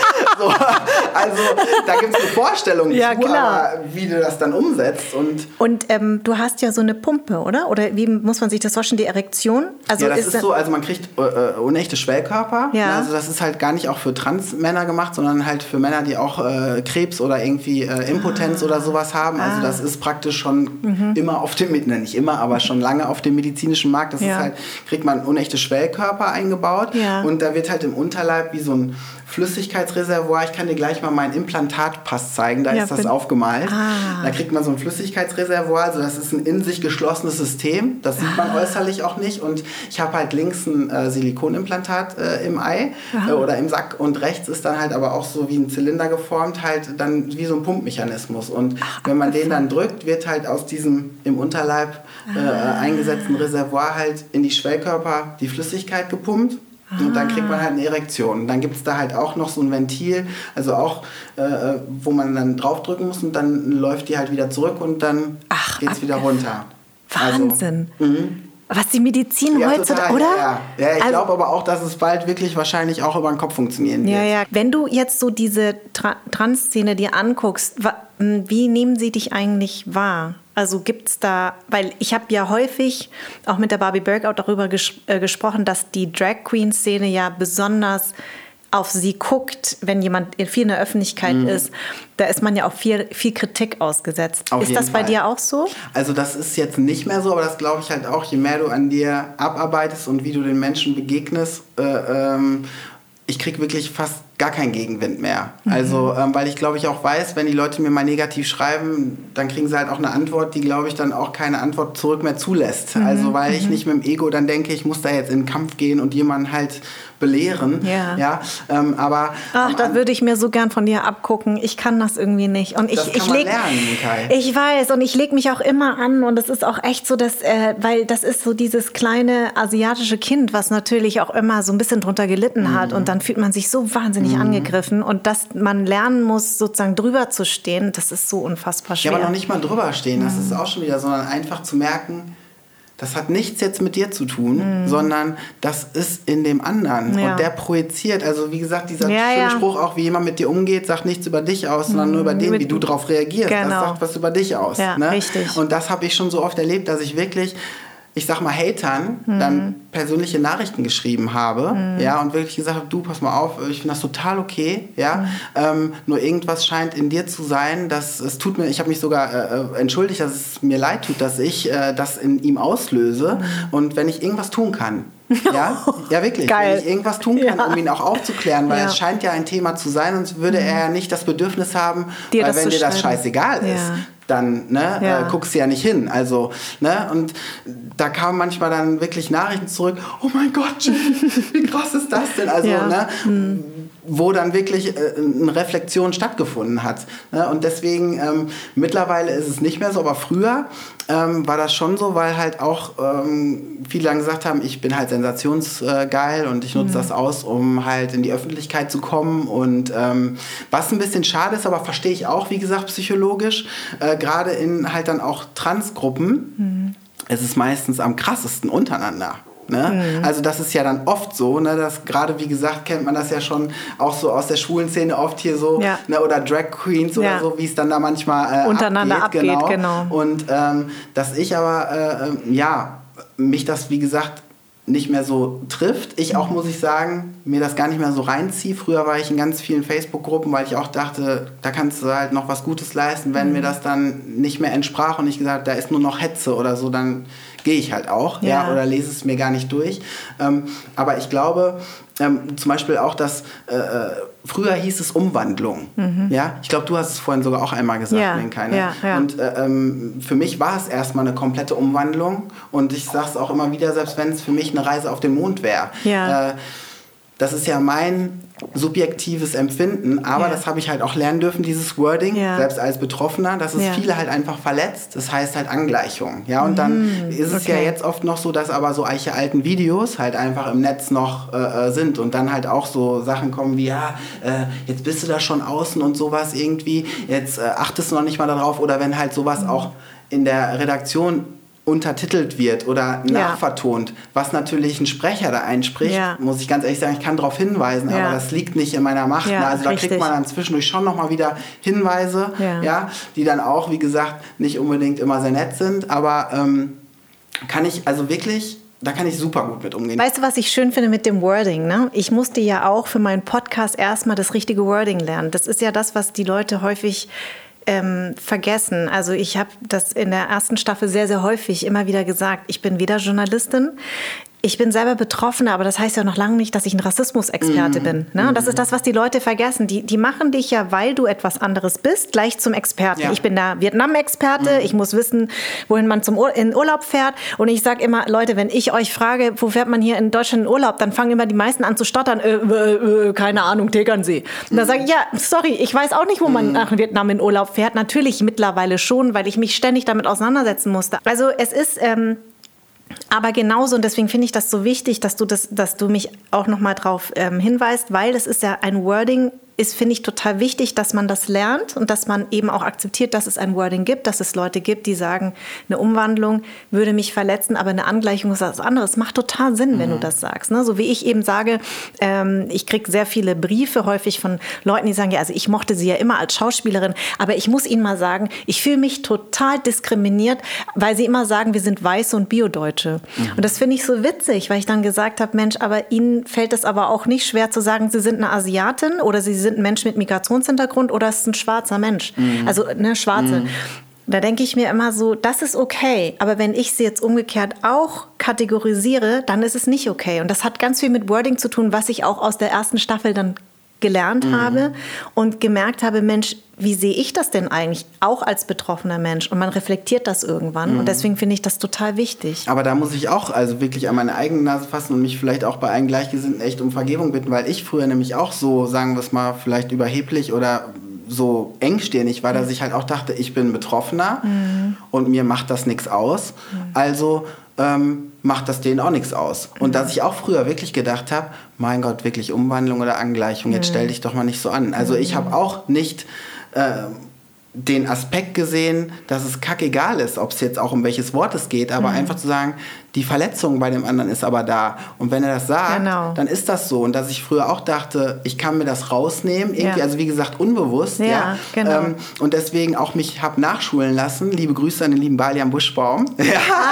Speaker 2: so, also da gibt es eine Vorstellung
Speaker 1: Ja,
Speaker 2: zu,
Speaker 1: klar.
Speaker 2: aber wie du das dann umsetzt und
Speaker 1: Und ähm, du hast ja so eine Pumpe, oder? Oder wie muss man sich das vorstellen, die Erektion? Also
Speaker 2: ja, das ist,
Speaker 1: da-
Speaker 2: so, also man kriegt äh, äh, unechte Schwellkörper.
Speaker 1: Ja.
Speaker 2: Also das ist halt gar nicht auch für Transmänner gemacht, sondern halt für Männer, die auch äh, Krebs oder irgendwie äh, Impotenz oder sowas haben. Also
Speaker 1: Ah.
Speaker 2: das ist praktisch schon immer auf dem, ne, nicht immer, aber schon lange auf dem medizinischen Markt. Das
Speaker 1: Ja.
Speaker 2: ist halt, kriegt man unechte Schwellkörper eingebaut und da wird halt im Unterleib wie so ein Flüssigkeitsreservoir. Ich kann dir gleich mal meinen Implantatpass zeigen. Da ja, ist das aufgemalt. Ah. Da kriegt man so ein Flüssigkeitsreservoir. Also das ist ein in sich geschlossenes System. Das sieht man ah. äußerlich auch nicht. Und ich habe halt links ein äh, Silikonimplantat äh, im Ei äh, oder im Sack und rechts ist dann halt aber auch so wie ein Zylinder geformt, halt dann wie so ein Pumpmechanismus. Und Ach, wenn man den dann drückt, wird halt aus diesem im Unterleib äh, ah. eingesetzten Reservoir halt in die Schwellkörper die Flüssigkeit gepumpt. Und dann kriegt man halt eine Erektion. Und dann gibt es da halt auch noch so ein Ventil, also auch, äh, wo man dann draufdrücken muss und dann läuft die halt wieder zurück und dann geht es wieder runter.
Speaker 1: Wahnsinn. Also, was die Medizin ja, heutzutage, oder?
Speaker 2: Ja, ja. ja ich also, glaube aber auch, dass es bald wirklich wahrscheinlich auch über den Kopf funktionieren wird.
Speaker 1: Ja, ja. Wenn du jetzt so diese Tra Trans-Szene dir anguckst, wie nehmen sie dich eigentlich wahr? Also gibt es da, weil ich habe ja häufig auch mit der Barbie Bergout darüber ges äh, gesprochen, dass die Drag Queen-Szene ja besonders auf sie guckt, wenn jemand viel in der Öffentlichkeit mhm. ist, da ist man ja auch viel, viel Kritik ausgesetzt. Auf ist das bei dir auch so?
Speaker 2: Also das ist jetzt nicht mehr so, aber das glaube ich halt auch, je mehr du an dir abarbeitest und wie du den Menschen begegnest, äh, ähm, ich kriege wirklich fast gar keinen Gegenwind mehr. Mhm. Also, ähm, weil ich glaube ich auch weiß, wenn die Leute mir mal negativ schreiben, dann kriegen sie halt auch eine Antwort, die glaube ich dann auch keine Antwort zurück mehr zulässt. Mhm. Also, weil ich mhm. nicht mit dem Ego dann denke, ich muss da jetzt in den Kampf gehen und jemanden halt belehren. Ja. ja ähm, aber
Speaker 1: Ach, da würde ich mir so gern von dir abgucken. Ich kann das irgendwie nicht. Und ich, das kann ich leg, lernen, Kai. Ich weiß und ich lege mich auch immer an und es ist auch echt so, dass, äh, weil das ist so dieses kleine asiatische Kind, was natürlich auch immer so ein bisschen drunter gelitten mhm. hat und dann fühlt man sich so wahnsinnig mhm. angegriffen und dass man lernen muss, sozusagen drüber zu stehen, das ist so unfassbar schwer.
Speaker 2: Ja, aber noch nicht mal drüber stehen, das mhm. ist auch schon wieder, sondern einfach zu merken, das hat nichts jetzt mit dir zu tun, mhm. sondern das ist in dem anderen. Ja. Und der projiziert, also wie gesagt, dieser ja, schöne ja. Spruch auch, wie jemand mit dir umgeht, sagt nichts über dich aus, sondern mhm. nur über den, wie du darauf reagierst. Genau. Das sagt was über dich aus. Ja, ne? richtig. Und das habe ich schon so oft erlebt, dass ich wirklich ich sag mal, Hatern mhm. dann persönliche Nachrichten geschrieben habe, mhm. ja, und wirklich gesagt habe, du, pass mal auf, ich finde das total okay, ja, mhm. ähm, nur irgendwas scheint in dir zu sein, dass es tut mir, ich habe mich sogar äh, äh, entschuldigt, dass es mir leid tut, dass ich äh, das in ihm auslöse mhm. und wenn ich irgendwas tun kann, ja, ja wirklich. Geil. Wenn ich irgendwas tun kann, ja. um ihn auch aufzuklären, weil ja. es scheint ja ein Thema zu sein, sonst würde mhm. er ja nicht das Bedürfnis haben, dir weil wenn dir das scheißegal ist, dann ne, ja. äh, guckst du ja nicht hin. Also, ne, und da kamen manchmal dann wirklich Nachrichten zurück, oh mein Gott, wie krass ist das denn? Also, ja. ne, mhm. Wo dann wirklich äh, eine Reflexion stattgefunden hat. Ne? Und deswegen, ähm, mittlerweile ist es nicht mehr so, aber früher ähm, war das schon so, weil halt auch ähm, viele dann gesagt haben, ich bin halt sensationsgeil und ich nutze mhm. das aus, um halt in die Öffentlichkeit zu kommen. Und ähm, was ein bisschen schade ist, aber verstehe ich auch, wie gesagt, psychologisch, äh, gerade in halt dann auch Transgruppen, mhm. es ist meistens am krassesten untereinander. Ne? Mhm. Also das ist ja dann oft so, ne, dass gerade wie gesagt kennt man das ja schon auch so aus der schwulen Szene oft hier so ja. ne, oder Drag Queens ja. oder so, wie es dann da manchmal
Speaker 1: äh, untereinander abgeht, abgeht genau.
Speaker 2: genau. Und ähm, dass ich aber äh, ähm, ja mich das wie gesagt nicht mehr so trifft. Ich auch, muss ich sagen, mir das gar nicht mehr so reinziehe. Früher war ich in ganz vielen Facebook-Gruppen, weil ich auch dachte, da kannst du halt noch was Gutes leisten. Wenn mhm. mir das dann nicht mehr entsprach und ich gesagt da ist nur noch Hetze oder so, dann gehe ich halt auch, ja. ja. oder lese es mir gar nicht durch. Ähm, aber ich glaube, ähm, zum Beispiel auch, dass äh, äh, früher hieß es Umwandlung. Mhm. Ja, ich glaube, du hast es vorhin sogar auch einmal gesagt, ja. Keine. Ja, ja. Und äh, ähm, für mich war es erstmal eine komplette Umwandlung. Und ich sage es auch immer wieder, selbst wenn es für mich eine Reise auf den Mond wäre. Ja. Äh, das ist ja mein subjektives Empfinden, aber ja. das habe ich halt auch lernen dürfen, dieses Wording, ja. selbst als Betroffener, dass es ja. viele halt einfach verletzt. Das heißt halt Angleichung. Ja, und dann mm, ist es okay. ja jetzt oft noch so, dass aber so eiche alten Videos halt einfach im Netz noch äh, äh, sind und dann halt auch so Sachen kommen wie, ja, äh, jetzt bist du da schon außen und sowas irgendwie, jetzt äh, achtest du noch nicht mal darauf oder wenn halt sowas mm. auch in der Redaktion untertitelt wird oder nachvertont, ja. was natürlich ein Sprecher da einspricht, ja. muss ich ganz ehrlich sagen, ich kann darauf hinweisen, ja. aber das liegt nicht in meiner Macht. Ne? also da richtig. kriegt man dann zwischendurch schon nochmal wieder Hinweise, ja. die dann auch, wie gesagt, nicht unbedingt immer sehr nett sind, aber ähm, kann ich also wirklich da kann ich super gut mit umgehen.
Speaker 1: Weißt du, was ich schön finde mit dem Wording? Ne? Ich musste ja auch für meinen Podcast erstmal das richtige Wording lernen. Das ist ja das, was die Leute häufig ähm, vergessen. Also ich habe das in der ersten Staffel sehr, sehr häufig immer wieder gesagt. Ich bin weder Journalistin, ich bin selber Betroffene, aber das heißt ja noch lange nicht, dass ich ein Rassismusexperte mm. bin. Ne? Das ist das, was die Leute vergessen. Die, die machen dich ja, weil du etwas anderes bist, gleich zum Experten. Ja. Ich bin der Vietnam-Experte, mm. ich muss wissen, wohin man zum Ur in Urlaub fährt. Und ich sage immer, Leute, wenn ich euch frage, wo fährt man hier in Deutschland in Urlaub, dann fangen immer die meisten an zu stottern, äh, äh, äh, keine Ahnung, Tegernsee. Und dann sage ich, ja, sorry, ich weiß auch nicht, wo man mm. nach Vietnam in Urlaub fährt. Natürlich mittlerweile schon, weil ich mich ständig damit auseinandersetzen musste. Also es ist... Ähm, aber genauso, und deswegen finde ich das so wichtig, dass du, das, dass du mich auch nochmal darauf ähm, hinweist, weil das ist ja ein Wording, ist, finde ich, total wichtig, dass man das lernt und dass man eben auch akzeptiert, dass es ein Wording gibt, dass es Leute gibt, die sagen, eine Umwandlung würde mich verletzen, aber eine Angleichung ist was anderes. Macht total Sinn, wenn mhm. du das sagst. Ne? So wie ich eben sage, ähm, ich kriege sehr viele Briefe häufig von Leuten, die sagen, ja, also ich mochte sie ja immer als Schauspielerin, aber ich muss ihnen mal sagen, ich fühle mich total diskriminiert, weil sie immer sagen, wir sind Weiße und Biodeutsche. Mhm. Und das finde ich so witzig, weil ich dann gesagt habe, Mensch, aber ihnen fällt es aber auch nicht schwer zu sagen, sie sind eine Asiatin oder sie sind ein Mensch mit Migrationshintergrund oder ist ein schwarzer Mensch. Mhm. Also ne, Schwarze. Mhm. Da denke ich mir immer so, das ist okay. Aber wenn ich sie jetzt umgekehrt auch kategorisiere, dann ist es nicht okay. Und das hat ganz viel mit Wording zu tun, was ich auch aus der ersten Staffel dann gelernt mhm. habe und gemerkt habe, Mensch, wie sehe ich das denn eigentlich, auch als betroffener Mensch? Und man reflektiert das irgendwann. Mhm. Und deswegen finde ich das total wichtig.
Speaker 2: Aber da muss ich auch also wirklich an meine eigene Nase fassen und mich vielleicht auch bei allen Gleichgesinnten echt um Vergebung bitten, weil ich früher nämlich auch so, sagen wir es mal, vielleicht überheblich oder so engstirnig war, dass ich halt auch dachte, ich bin Betroffener mhm. und mir macht das nichts aus. Mhm. Also ähm, macht das denen auch nichts aus. Und mhm. dass ich auch früher wirklich gedacht habe, mein Gott, wirklich Umwandlung oder Angleichung, jetzt stell dich doch mal nicht so an. Also ich habe auch nicht äh, den Aspekt gesehen, dass es kackegal ist, ob es jetzt auch um welches Wort es geht, aber mhm. einfach zu sagen, die Verletzung bei dem anderen ist aber da. Und wenn er das sagt, genau. dann ist das so. Und dass ich früher auch dachte, ich kann mir das rausnehmen, irgendwie, ja. also wie gesagt, unbewusst. Ja, ja. Genau. Ähm, und deswegen auch mich habe nachschulen lassen. Liebe Grüße an den lieben Balian Buschbaum. ja,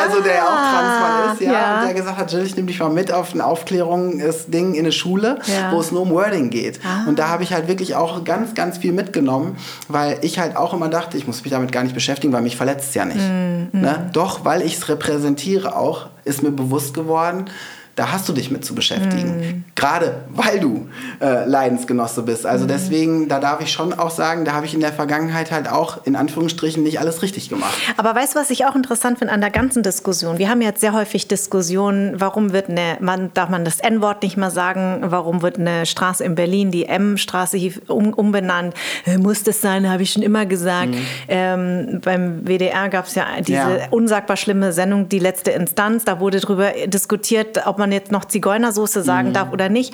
Speaker 2: also der auch ah, Transmann ist, ja. ja. Und der gesagt hat, Jill, ich nehme dich mal mit auf ein Aufklärungsding in eine Schule, wo es nur um Wording geht. Ah. Und da habe ich halt wirklich auch ganz, ganz viel mitgenommen, weil ich halt auch immer dachte, ich muss mich damit gar nicht beschäftigen, weil mich verletzt es ja nicht. Mm, mm. Ne? Doch, weil ich es repräsentiere auch, ist mir bewusst geworden, da hast du dich mit zu beschäftigen. Mhm. Gerade weil du äh, Leidensgenosse bist. Also mhm. deswegen, da darf ich schon auch sagen, da habe ich in der Vergangenheit halt auch in Anführungsstrichen nicht alles richtig gemacht.
Speaker 1: Aber weißt du, was ich auch interessant finde an der ganzen Diskussion? Wir haben jetzt sehr häufig Diskussionen, warum wird eine, man, darf man das N-Wort nicht mehr sagen, warum wird eine Straße in Berlin, die M-Straße um, umbenannt? Äh, muss das sein, habe ich schon immer gesagt. Mhm. Ähm, beim WDR gab es ja diese ja. unsagbar schlimme Sendung, die letzte Instanz. Da wurde darüber diskutiert, ob man man jetzt noch Zigeunersoße sagen mhm. darf oder nicht.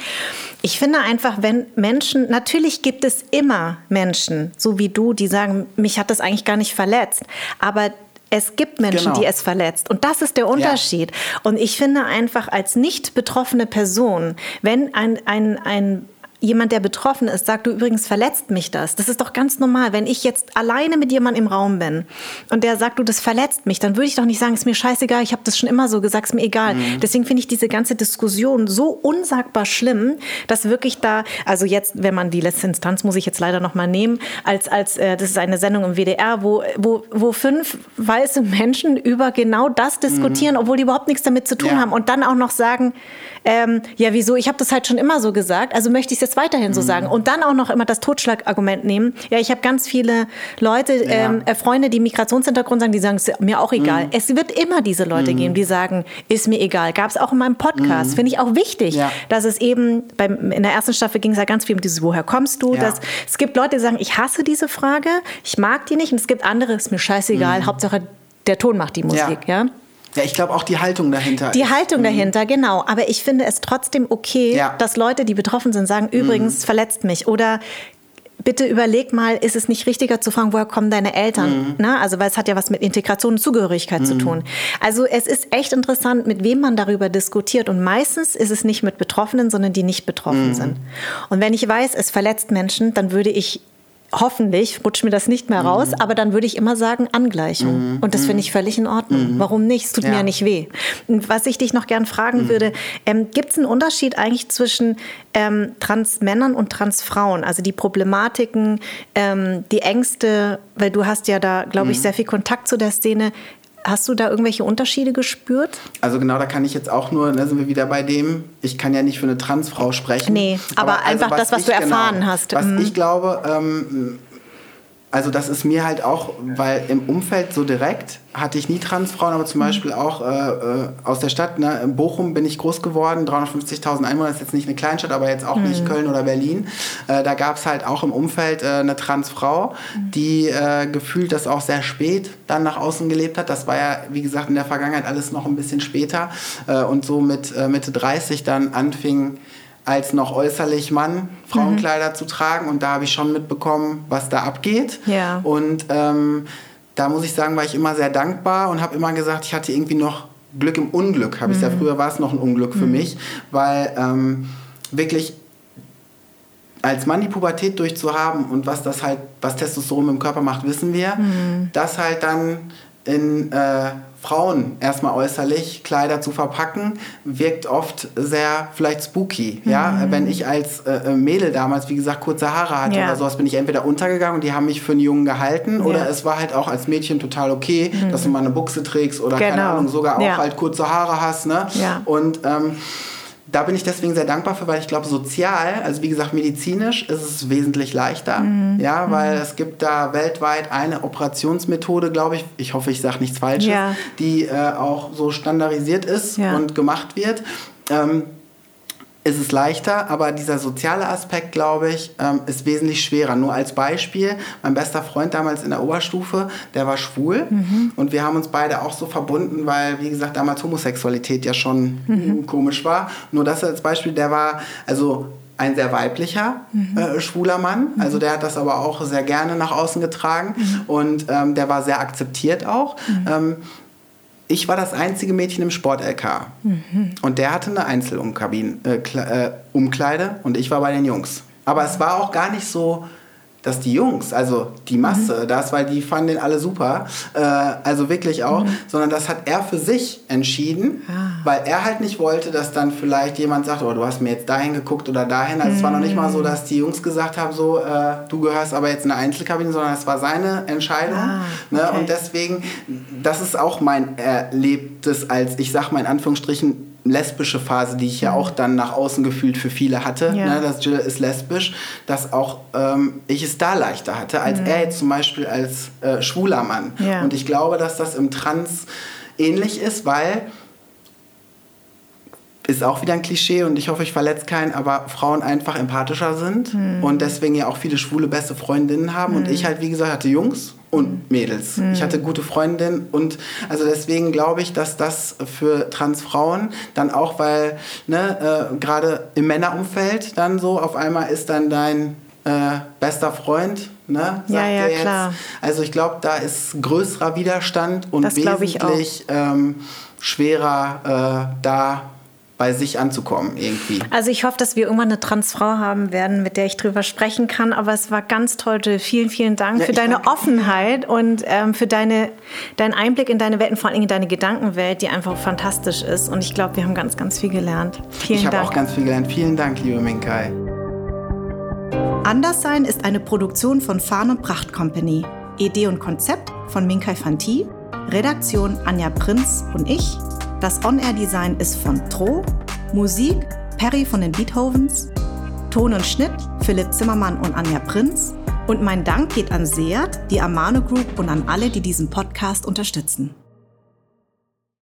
Speaker 1: Ich finde einfach, wenn Menschen, natürlich gibt es immer Menschen, so wie du, die sagen, mich hat das eigentlich gar nicht verletzt. Aber es gibt Menschen, genau. die es verletzt. Und das ist der Unterschied. Ja. Und ich finde einfach als nicht betroffene Person, wenn ein, ein, ein jemand, der betroffen ist, sagt, du übrigens verletzt mich das. Das ist doch ganz normal. Wenn ich jetzt alleine mit jemandem im Raum bin und der sagt, du, das verletzt mich, dann würde ich doch nicht sagen, ist mir scheißegal, ich habe das schon immer so gesagt, ist mir egal. Mhm. Deswegen finde ich diese ganze Diskussion so unsagbar schlimm, dass wirklich da, also jetzt, wenn man die letzte Instanz, muss ich jetzt leider noch mal nehmen, als, als äh, das ist eine Sendung im WDR, wo, wo, wo fünf weiße Menschen über genau das diskutieren, mhm. obwohl die überhaupt nichts damit zu tun ja. haben und dann auch noch sagen, ähm, ja, wieso, ich habe das halt schon immer so gesagt, also möchte ich es jetzt weiterhin so mhm. sagen. Und dann auch noch immer das Totschlagargument nehmen. Ja, ich habe ganz viele Leute, ähm, äh, Freunde, die Migrationshintergrund sagen, die sagen, es ist mir auch egal. Mhm. Es wird immer diese Leute mhm. geben, die sagen, ist mir egal. Gab es auch in meinem Podcast. Mhm. Finde ich auch wichtig, ja. dass es eben, beim, in der ersten Staffel ging es ja ganz viel um dieses, woher kommst du? Ja. Das, es gibt Leute, die sagen, ich hasse diese Frage, ich mag die nicht. Und es gibt andere, ist mir scheißegal, mhm. Hauptsache der Ton macht die Musik.
Speaker 2: ja? Ja? Ich glaube auch die Haltung dahinter.
Speaker 1: Die Haltung mhm. dahinter, genau. Aber ich finde es trotzdem okay, ja. dass Leute, die betroffen sind, sagen, übrigens mhm. verletzt mich oder bitte überleg mal, ist es nicht richtiger zu fragen, woher kommen deine Eltern? Mhm. Na, also, weil es hat ja was mit Integration und Zugehörigkeit mhm. zu tun. Also, es ist echt interessant, mit wem man darüber diskutiert. Und meistens ist es nicht mit Betroffenen, sondern die nicht betroffen mhm. sind. Und wenn ich weiß, es verletzt Menschen, dann würde ich hoffentlich rutscht mir das nicht mehr raus, mhm. aber dann würde ich immer sagen Angleichung. Mhm. Und das finde ich völlig in Ordnung. Mhm. Warum nicht? Es tut ja. mir ja nicht weh. Und was ich dich noch gern fragen mhm. würde, ähm, gibt es einen Unterschied eigentlich zwischen ähm, Transmännern und Transfrauen? Also die Problematiken, ähm, die Ängste, weil du hast ja da, glaube ich, mhm. sehr viel Kontakt zu der Szene. Hast du da irgendwelche Unterschiede gespürt?
Speaker 2: Also genau, da kann ich jetzt auch nur, da sind wir wieder bei dem, ich kann ja nicht für eine Transfrau sprechen.
Speaker 1: Nee, aber, aber also, einfach das, was du erfahren
Speaker 2: genau,
Speaker 1: hast.
Speaker 2: Was mhm. ich glaube, ähm, also das ist mir halt auch, weil im Umfeld so direkt hatte ich nie Transfrauen, aber zum mhm. Beispiel auch äh, äh, aus der Stadt, ne, in Bochum bin ich groß geworden, 350.000 Einwohner, ist jetzt nicht eine Kleinstadt, aber jetzt auch mhm. nicht Köln oder Berlin. Äh, da gab es halt auch im Umfeld äh, eine Transfrau, mhm. die äh, gefühlt das auch sehr spät dann nach außen gelebt hat. Das war ja, wie gesagt, in der Vergangenheit alles noch ein bisschen später äh, und so mit Mitte 30 dann anfing, als noch äußerlich Mann Frauenkleider mhm. zu tragen. Und da habe ich schon mitbekommen, was da abgeht.
Speaker 1: Ja.
Speaker 2: Und ähm, da muss ich sagen, war ich immer sehr dankbar und habe immer gesagt, ich hatte irgendwie noch Glück im Unglück. Habe mhm. ich ja früher war es noch ein Unglück für mhm. mich, weil ähm, wirklich als Mann die Pubertät durchzuhaben und was das halt, was Testosteron im Körper macht, wissen wir. Mhm. Das halt dann in äh, Frauen erstmal äußerlich Kleider zu verpacken, wirkt oft sehr vielleicht spooky. Mhm. Ja, wenn ich als äh, äh, Mädel damals, wie gesagt, kurze Haare hatte ja. oder sowas, bin ich entweder untergegangen und die haben mich für einen Jungen gehalten ja. oder es war halt auch als Mädchen total okay, mhm. dass du mal eine Buchse trägst oder genau. keine Ahnung, sogar auch ja. halt kurze Haare hast. Ne? Und ähm, da bin ich deswegen sehr dankbar für, weil ich glaube, sozial, also wie gesagt, medizinisch ist es wesentlich leichter. Mhm. Ja, weil mhm. es gibt da weltweit eine Operationsmethode, glaube ich, ich hoffe, ich sage nichts Falsches, ja. die äh, auch so standardisiert ist ja. und gemacht wird. Ähm, ist es leichter, aber dieser soziale Aspekt, glaube ich, ähm, ist wesentlich schwerer. Nur als Beispiel, mein bester Freund damals in der Oberstufe, der war schwul mhm. und wir haben uns beide auch so verbunden, weil, wie gesagt, damals Homosexualität ja schon mhm. komisch war. Nur das als Beispiel, der war, also ein sehr weiblicher mhm. äh, schwuler Mann. Mhm. Also der hat das aber auch sehr gerne nach außen getragen mhm. und ähm, der war sehr akzeptiert auch. Mhm. Ähm, ich war das einzige Mädchen im Sport-LK. Mhm. Und der hatte eine Einzelumkleide äh, äh, und ich war bei den Jungs. Aber es war auch gar nicht so dass die Jungs, also die Masse, mhm. das, weil die fanden den alle super, äh, also wirklich auch, mhm. sondern das hat er für sich entschieden, ah. weil er halt nicht wollte, dass dann vielleicht jemand sagt, oh, du hast mir jetzt dahin geguckt oder dahin. Also mhm. es war noch nicht mal so, mhm. dass die Jungs gesagt haben, so, äh, du gehörst aber jetzt in eine Einzelkabine, sondern es war seine Entscheidung. Ah, ne? okay. ne? Und deswegen, das ist auch mein Erlebtes als, ich sag mal in Anführungsstrichen, lesbische Phase, die ich ja mhm. auch dann nach außen gefühlt für viele hatte, ja. ne, dass Jill ist lesbisch, dass auch ähm, ich es da leichter hatte, als mhm. er jetzt zum Beispiel als äh, schwuler Mann. Ja. Und ich glaube, dass das im Trans ähnlich ist, weil ist auch wieder ein Klischee und ich hoffe, ich verletze keinen, aber Frauen einfach empathischer sind mhm. und deswegen ja auch viele schwule beste Freundinnen haben. Und mhm. ich halt, wie gesagt, hatte Jungs und Mädels. Mhm. Ich hatte gute Freundinnen und also deswegen glaube ich, dass das für Transfrauen dann auch, weil ne, äh, gerade im Männerumfeld dann so auf einmal ist dann dein äh, bester Freund, ne?
Speaker 1: Sagt ja, ja,
Speaker 2: jetzt.
Speaker 1: klar.
Speaker 2: Also ich glaube, da ist größerer Widerstand und wesentlich ähm, schwerer äh, da bei sich anzukommen irgendwie.
Speaker 1: Also ich hoffe, dass wir irgendwann eine Transfrau haben werden, mit der ich drüber sprechen kann. Aber es war ganz toll. Vielen, vielen Dank ja, für deine danke. Offenheit und ähm, für deine, deinen Einblick in deine Welt und vor allem in deine Gedankenwelt, die einfach fantastisch ist. Und ich glaube, wir haben ganz, ganz viel gelernt. Vielen
Speaker 2: ich
Speaker 1: Dank.
Speaker 2: Ich habe auch ganz viel gelernt. Vielen Dank, liebe Minkai.
Speaker 1: Anderssein ist eine Produktion von Farn und Pracht Company. Idee und Konzept von Minkai Fanti. Redaktion Anja Prinz und ich. Das On-Air-Design ist von Tro, Musik Perry von den Beethovens, Ton und Schnitt Philipp Zimmermann und Anja Prinz. Und mein Dank geht an Seat, die Amano Group und an alle, die diesen Podcast unterstützen.